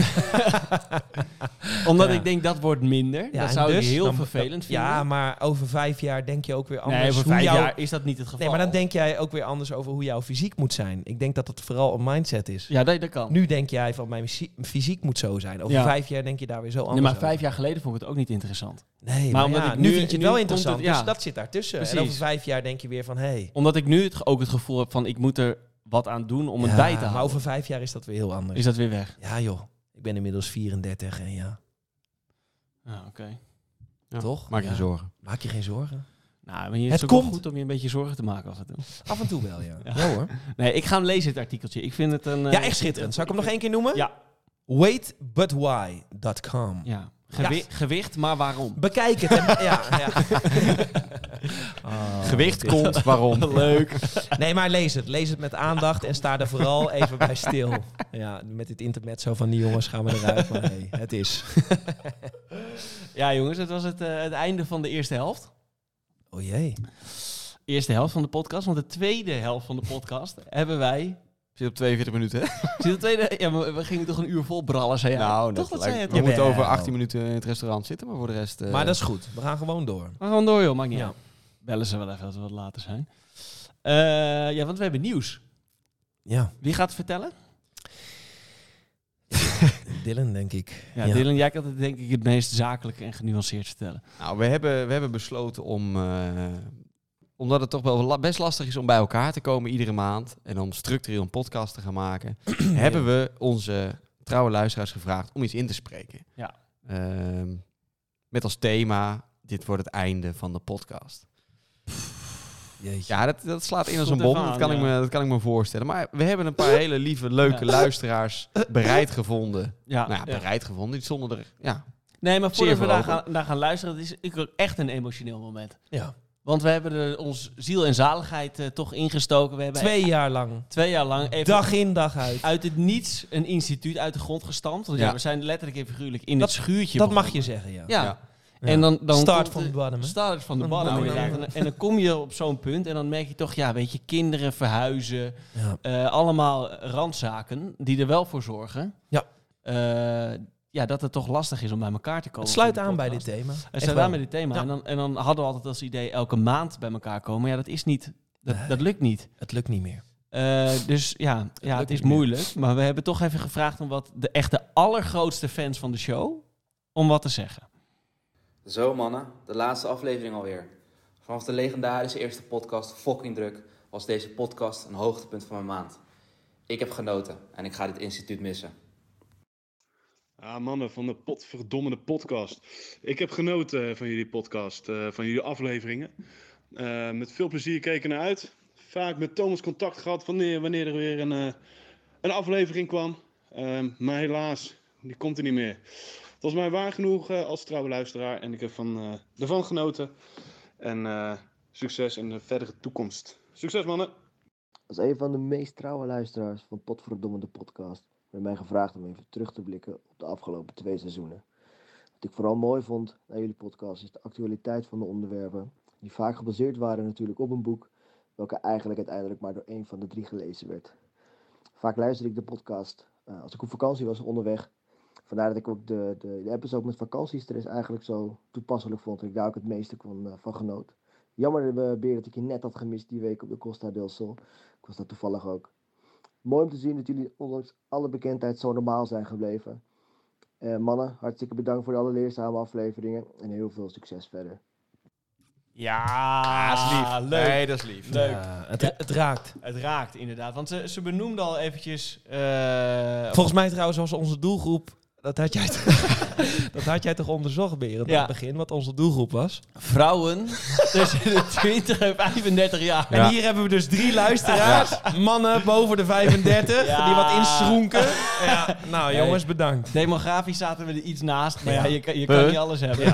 omdat Ja. ik denk dat wordt minder. Ja, dat en zou ik dus heel dan- vervelend vinden. Ja, maar over vijf jaar denk je ook weer anders. nee, over vijf jaar is dat niet het geval. Nee, maar dan denk jij ook weer anders over hoe jouw fysiek moet zijn. Ik denk dat het vooral een mindset is. Ja, dat, dat kan. Nu denk jij van mijn fysie- fysiek moet zo zijn. Over Ja. vijf jaar denk je daar weer zo anders nee, maar over. vijf jaar geleden vond ik het ook niet interessant. Nee, Maar maar, omdat ja, ik nu, nu- vind je het wel interessant. het- ja. Dus dat zit daartussen. En Precies. over vijf jaar denk je weer van... Hey, Omdat ik nu het, ook het gevoel heb van ik moet er wat aan doen om het Ja, bij te Maar houden. over vijf jaar is dat weer heel anders. Is dat weer weg? Ja joh, ik ben inmiddels 34 en ja, Ja, oké. Ja, Toch? Maak je Ja. geen zorgen. maak je geen zorgen. Nou, maar het Het is ook wel komt. goed om je een beetje zorgen te maken af en toe. Af en toe wel, ja. Ja. Ja, hoor. Nee, ik ga hem lezen, het artikeltje. Ik vind het een... eh, Ja, echt schitterend. Zal ik hem nog één keer noemen? Ja. Waitbutwhy.com. Ja. Gewi- Gewicht, maar waarom? Bekijk het. En, ja, ja. Oh, Gewicht komt, waarom? Leuk. Nee, maar lees het. Lees het met aandacht en sta er vooral even bij stil. Ja, met dit intermezzo van die jongens gaan we eruit. Maar nee, het is. Ja, jongens, het was het, eh, het einde van de eerste helft. Oh jee. Eerste helft van de podcast. Want de tweede helft van de podcast hebben wij... Zit op 42 minuten, hè? Zit de tweede... Ja, maar we gingen toch een uur vol brallen, zei jij. Nou, toch, zei je we moeten over 18 minuten in het restaurant zitten, maar voor de rest... eh, Maar dat is goed. We gaan gewoon door. Maar gewoon door, joh. Maakt niet Ja. uit. Bellen ze wel even als we wat later zijn. Eh, ja, want we hebben nieuws. Ja, Wie gaat het vertellen? Dylan denk ik. Ja, Dylan, jij kan het denk ik het meest zakelijk en genuanceerd vertellen. Nou, we hebben, we hebben besloten om... eh, omdat het toch wel best lastig is om bij elkaar te komen iedere maand... en om structureel een podcast te gaan maken... hebben we onze trouwe luisteraars gevraagd om iets in te spreken. Ja. Ehm, met als thema... Dit wordt het einde van de podcast. Jeetje. Ja, dat, dat slaat in als een bom. Dat kan, ik ja. me, dat kan ik me voorstellen. Maar we hebben een paar hele lieve, leuke Ja. luisteraars bereid gevonden. Ja, nou ja, ja. bereid gevonden. Die stonden er... Ja, Nee, maar voordat we daar gaan, daar gaan luisteren, het is ook echt een emotioneel moment. Ja. Want we hebben er ons ziel en zaligheid eh, toch ingestoken. We hebben Twee jaar lang. twee jaar lang even Dag in, dag uit. uit het niets een instituut uit de grond gestampt. Want ja, Ja. we zijn letterlijk en figuurlijk in Dat- het schuurtje Dat mag je zeggen, ja. Ja. Ja. En dan, dan Start from de- bottom? Start van de Van de bottom, inderdaad. En, en dan kom je op zo'n punt en dan merk je toch, ja, weet je, kinderen verhuizen. Ja. eh, allemaal randzaken die er wel voor zorgen. Ja. Eh, ja, dat het toch lastig is om bij elkaar te komen. Het sluit aan bij dit thema. Het sluit aan bij dit thema. Ja. En, dan, en dan hadden we altijd als idee elke maand bij elkaar komen. Ja, dat is niet, dat, Nee. dat lukt niet. Het lukt niet meer. Eh, dus ja, ja, het is moeilijk. Maar we hebben toch even gevraagd om wat de echte allergrootste fans van de show... om wat te zeggen. Zo mannen, de laatste aflevering alweer. Vanaf de legendarische eerste podcast Fucking Druk was deze podcast een hoogtepunt van mijn maand. Ik heb genoten en ik ga dit instituut missen. Ah, mannen van de potverdommende podcast. Ik heb genoten van jullie podcast, eh, van jullie afleveringen. Eh, met veel plezier keken naar uit. Vaak met Thomas contact gehad wanneer, wanneer er weer een, eh, een aflevering kwam. Ehm, maar helaas, die komt er niet meer. Het was mij waar genoeg eh, als trouwe luisteraar en ik heb van, eh, ervan genoten. En eh, succes in de verdere toekomst. Succes mannen! Als een van de meest trouwe luisteraars van Potverdomme podcast werd mij gevraagd om even terug te blikken op de afgelopen twee seizoenen. Wat ik vooral mooi vond aan jullie podcast is de actualiteit van de onderwerpen, die vaak gebaseerd waren natuurlijk op een boek, welke eigenlijk uiteindelijk maar door één van de drie gelezen werd. Vaak luisterde ik de podcast eh, als ik op vakantie was onderweg. Vandaar dat ik ook de, de, de episode met vakantiestress eigenlijk zo toepasselijk vond en ik daar ook het meeste kon, eh, van genoot. Jammer, Beer, dat ik je net had gemist die week op de Costa del Sol. Ik was dat toevallig ook. Mooi om te zien dat jullie ondanks alle bekendheid zo normaal zijn gebleven. Eh, mannen, hartstikke bedankt voor de alle leerzame afleveringen en heel veel succes verder. Ja, is lief. leuk. Nee, dat is lief. Leuk. Ja, het, het raakt. Het raakt inderdaad, want ze, ze benoemde al eventjes... eh, Volgens mij trouwens was onze doelgroep... Dat had jij, dat had jij toch onderzocht, Berend, Ja. aan het begin, wat onze doelgroep was? vrouwen tussen de 20 en 35 jaar. En hier hebben we dus drie luisteraars. Mannen boven de 35, Ja. die wat inschroenken. Ja, nou jongens, bedankt. Demografisch zaten we er iets naast, maar ja, Ja. je, kan- je kan Huh? niet alles hebben.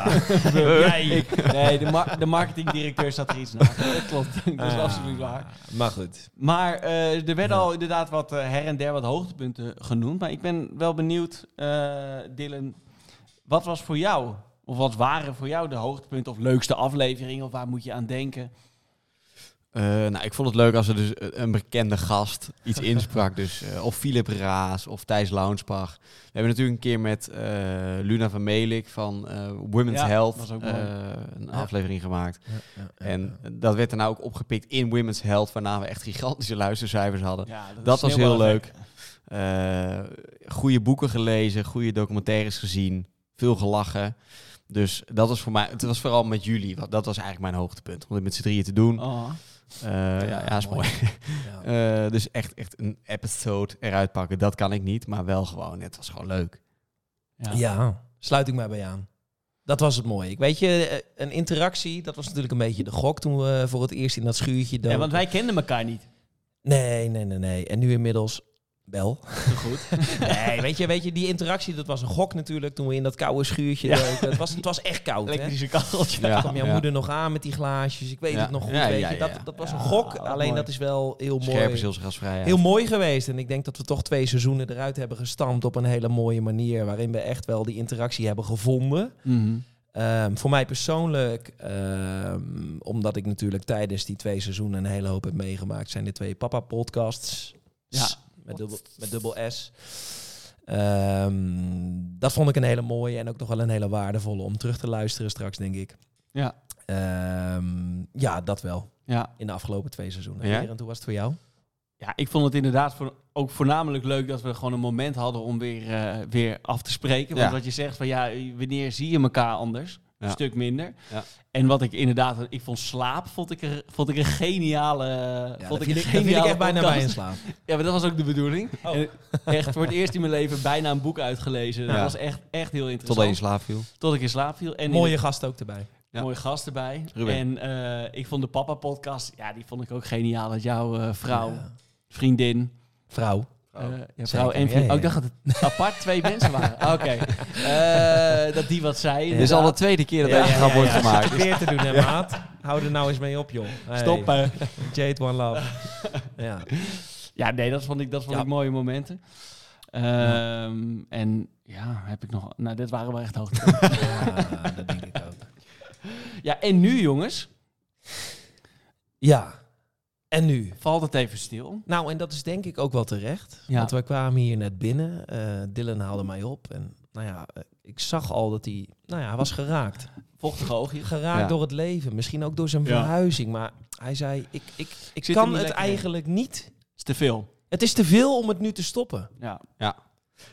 Jij. Ik, nee, de, mar- de marketingdirecteur zat er iets naast. Dat klopt, dat is Ah, absoluut waar. Maar goed. Maar eh, er werden al inderdaad wat eh, her en der wat hoogtepunten genoemd. Maar ik ben wel benieuwd, eh, Dylan, wat was voor jou, of wat waren voor jou de hoogtepunten of leukste afleveringen, of waar moet je aan denken? Eh, nou, ik vond het leuk als er dus een bekende gast iets insprak. Dus eh, of Philip Raas of Thijs Launsbach. We hebben natuurlijk een keer met eh, Luna van Melik van eh, Women's Ja, Health was ook mooi. eh, een aflevering gemaakt. Ja, En dat werd daarna ook opgepikt in Women's Health, waarna we echt gigantische luistercijfers hadden. Ja, Dat was heel. Eh goede boeken gelezen, goede documentaires gezien, veel gelachen. Dus dat was voor mij, het was vooral met jullie, want dat was eigenlijk mijn hoogtepunt. Om het met z'n drieën te doen. Oh. Eh, ja, ja, is mooi. Ja. Eh, dus echt, echt een episode eruit pakken, dat kan ik niet. Maar wel gewoon, het was gewoon leuk. Ja. Ja, sluit ik mij bij aan. Dat was het mooie. Ik weet je, eh, een interactie, dat was natuurlijk een beetje de gok toen we voor het eerst in dat schuurtje Ja, want wij kenden elkaar niet. Nee, nee, nee, nee. En nu inmiddels wel. Zo goed. Nee, weet je, weet je, die interactie, dat was een gok natuurlijk toen we in dat koude schuurtje Ja. doken. Het was, het was echt koud? Elektrische kacheltje. Ja, kwam jouw ja. moeder nog aan met die glaasjes. Ik weet het nog goed. Ja, weet je. Dat, dat was een gok. wat Alleen mooi. dat is wel heel mooi. zielsgasvrijheid. Heel mooi geweest. En ik denk dat we toch twee seizoenen eruit hebben gestampt op een hele mooie manier. Waarin we echt wel die interactie hebben gevonden. Mhm. Ehm, voor mij persoonlijk, ehm, omdat ik natuurlijk tijdens die twee seizoenen een hele hoop heb meegemaakt, zijn de twee papa-podcasts. Ja. Met dubbel, met dubbel S. Ehm, dat vond ik een hele mooie en ook nog wel een hele waardevolle om terug te luisteren straks, denk ik. Ja. Ehm, ja, dat wel. Ja. In de afgelopen twee seizoenen. Ja? Berend, hoe was het voor jou? ja, ik vond het inderdaad voor, ook voornamelijk leuk dat we gewoon een moment hadden om weer, eh, weer af te spreken. Want Ja. wat je zegt van ja, wanneer zie je elkaar anders? Een stuk minder. Ja. En wat ik inderdaad, ik vond slaap, vond ik, er, vond ik een geniale. Vond ik een ik, viel ik geniale echt bijna bij in slaap. Ja, maar dat was ook de bedoeling. Oh. Echt voor het eerst in mijn leven bijna een boek uitgelezen. Dat was echt, echt heel interessant. Totdat je in slaap viel. Tot ik in slaap viel. En Mooie gast ook erbij. Ja. mooie gast erbij. Ruben. En eh, ik vond de Papa podcast, ja, die vond ik ook geniaal. Dat jouw eh, vrouw, Ja. vriendin, Vrouw. Eh, ja, vrouw Zeker, en vriendin. ja, ja, Oh, ik dacht dat het apart twee mensen waren. Oké. Eh, dat die wat zei. Dit is al de tweede keer dat Ja, deze ja, grap ja, wordt ja. gemaakt. Weer te doen, hè, maat? Hou er nou eens mee op, joh. Hey. Stoppen. Jade One Love. Ja. Ja, nee, dat vond ik, dat vond Ja. ik mooie momenten. Ehm, En ja, heb ik nog... Nou, dit waren wel echt hoogtepunten. ja, dat denk ik ook. ja, en nu jongens, Ja. En nu? valt het even stil. Nou, en dat is denk ik ook wel terecht. Ja. Want wij kwamen hier net binnen. eh Dylan haalde mij op. En nou ja, eh, ik zag al dat hij... Nou ja, hij was geraakt. Vochtige oogjes. Geraakt Ja. door het leven. Misschien ook door zijn Ja. verhuizing. Maar hij zei, ik, ik, ik Zit kan niet het in. eigenlijk niet te veel. Het is te veel om het nu te stoppen. Ja.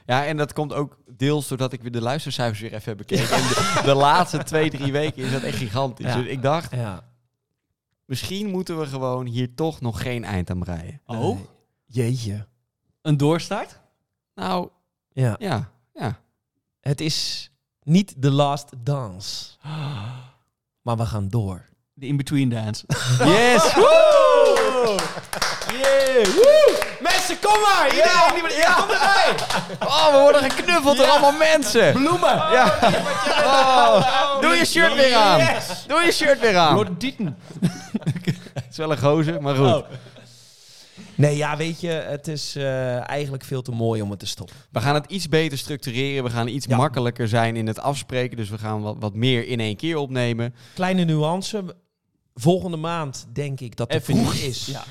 Ja, en dat komt ook deels doordat ik weer de luistercijfers weer even heb bekeken. En de, de laatste twee, drie weken is dat echt gigantisch. Ja. Dus ik dacht, Ja. Misschien moeten we gewoon hier toch nog geen eind aan breien. Oh, Jeetje. een doorstart? Nou, Ja. ja, ja. Het is niet the last dance. Maar we gaan door. De in-between dance. Yes! Yeah! Woe! Kom maar! Iedereen, ja. kom erbij! Oh, we worden geknuffeld door allemaal mensen. Bloemen! Ja. Oh. Doe je shirt weer aan. Doe je shirt weer aan. Lord Dieten. Het is wel een gozer, maar goed. Oh. Nee, ja, weet je, het is eh, eigenlijk veel te mooi om het te stoppen. We gaan het iets beter structureren. We gaan iets Ja. makkelijker zijn in het afspreken. Dus we gaan wat, wat meer in één keer opnemen. Kleine nuance. Volgende maand denk ik dat het vroeg is. Ja.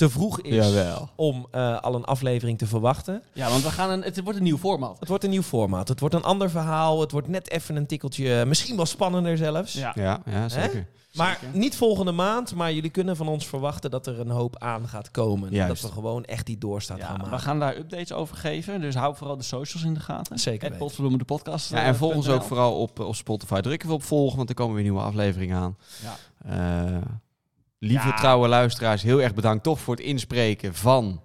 Te vroeg is Jawel. om eh, al een aflevering te verwachten. ja, want we gaan een, het wordt een nieuw format. Het wordt een nieuw formaat. Het wordt een ander verhaal. Het wordt net even een tikkeltje, misschien wel spannender zelfs. Ja. Ja, ja zeker. Maar Zeker. niet volgende maand, maar jullie kunnen van ons verwachten dat er een hoop aan gaat komen. Juist. Dat we gewoon echt die doorstaat Ja, gaan maken. we gaan daar updates over geven. Dus hou vooral de socials in de gaten. Zeker. Potverdomme de podcast. Ja, eh, en volg ons ook vooral op, op Spotify. Druk even op volgen, want er komen weer nieuwe afleveringen aan. Ja. Eh, lieve Ja. trouwe luisteraars, heel erg bedankt toch voor het inspreken van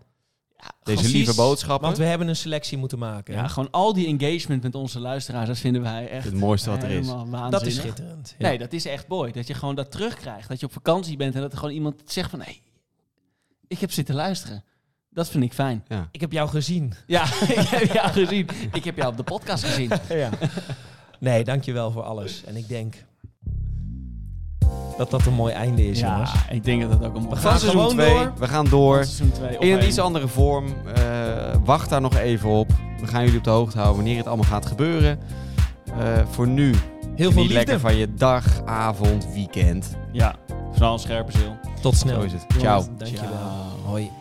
deze Precies, lieve boodschappen. Want we hebben een selectie moeten maken. Ja, gewoon al die engagement met onze luisteraars, dat vinden wij echt Het mooiste wat er is. waanzinnig. dat is schitterend. Ja. Nee, dat is echt mooi. Dat je gewoon dat terugkrijgt. Dat je op vakantie bent en dat er gewoon iemand zegt van... Hé, ik heb zitten luisteren. Dat vind ik fijn. Ja. Ik heb jou gezien. Ja, ik heb jou gezien. Ik heb jou op de podcast gezien. ja. Nee, dankjewel voor alles. En ik denk dat dat een mooi einde is, jongens. Ja, ik denk dat dat ook een We mooi gaan Van seizoen gewoon 2, door. we gaan door. seizoen 2 In een iets andere vorm. Eh, wacht daar nog even op. We gaan jullie op de hoogte houden wanneer het allemaal gaat gebeuren. Eh, voor nu, Heel veel liefde. lekker van je dag, avond, weekend. Ja, vooral een scherpe ziel. Tot snel. Zo is het. Ciao. Dankjewel. Ciao. Hoi.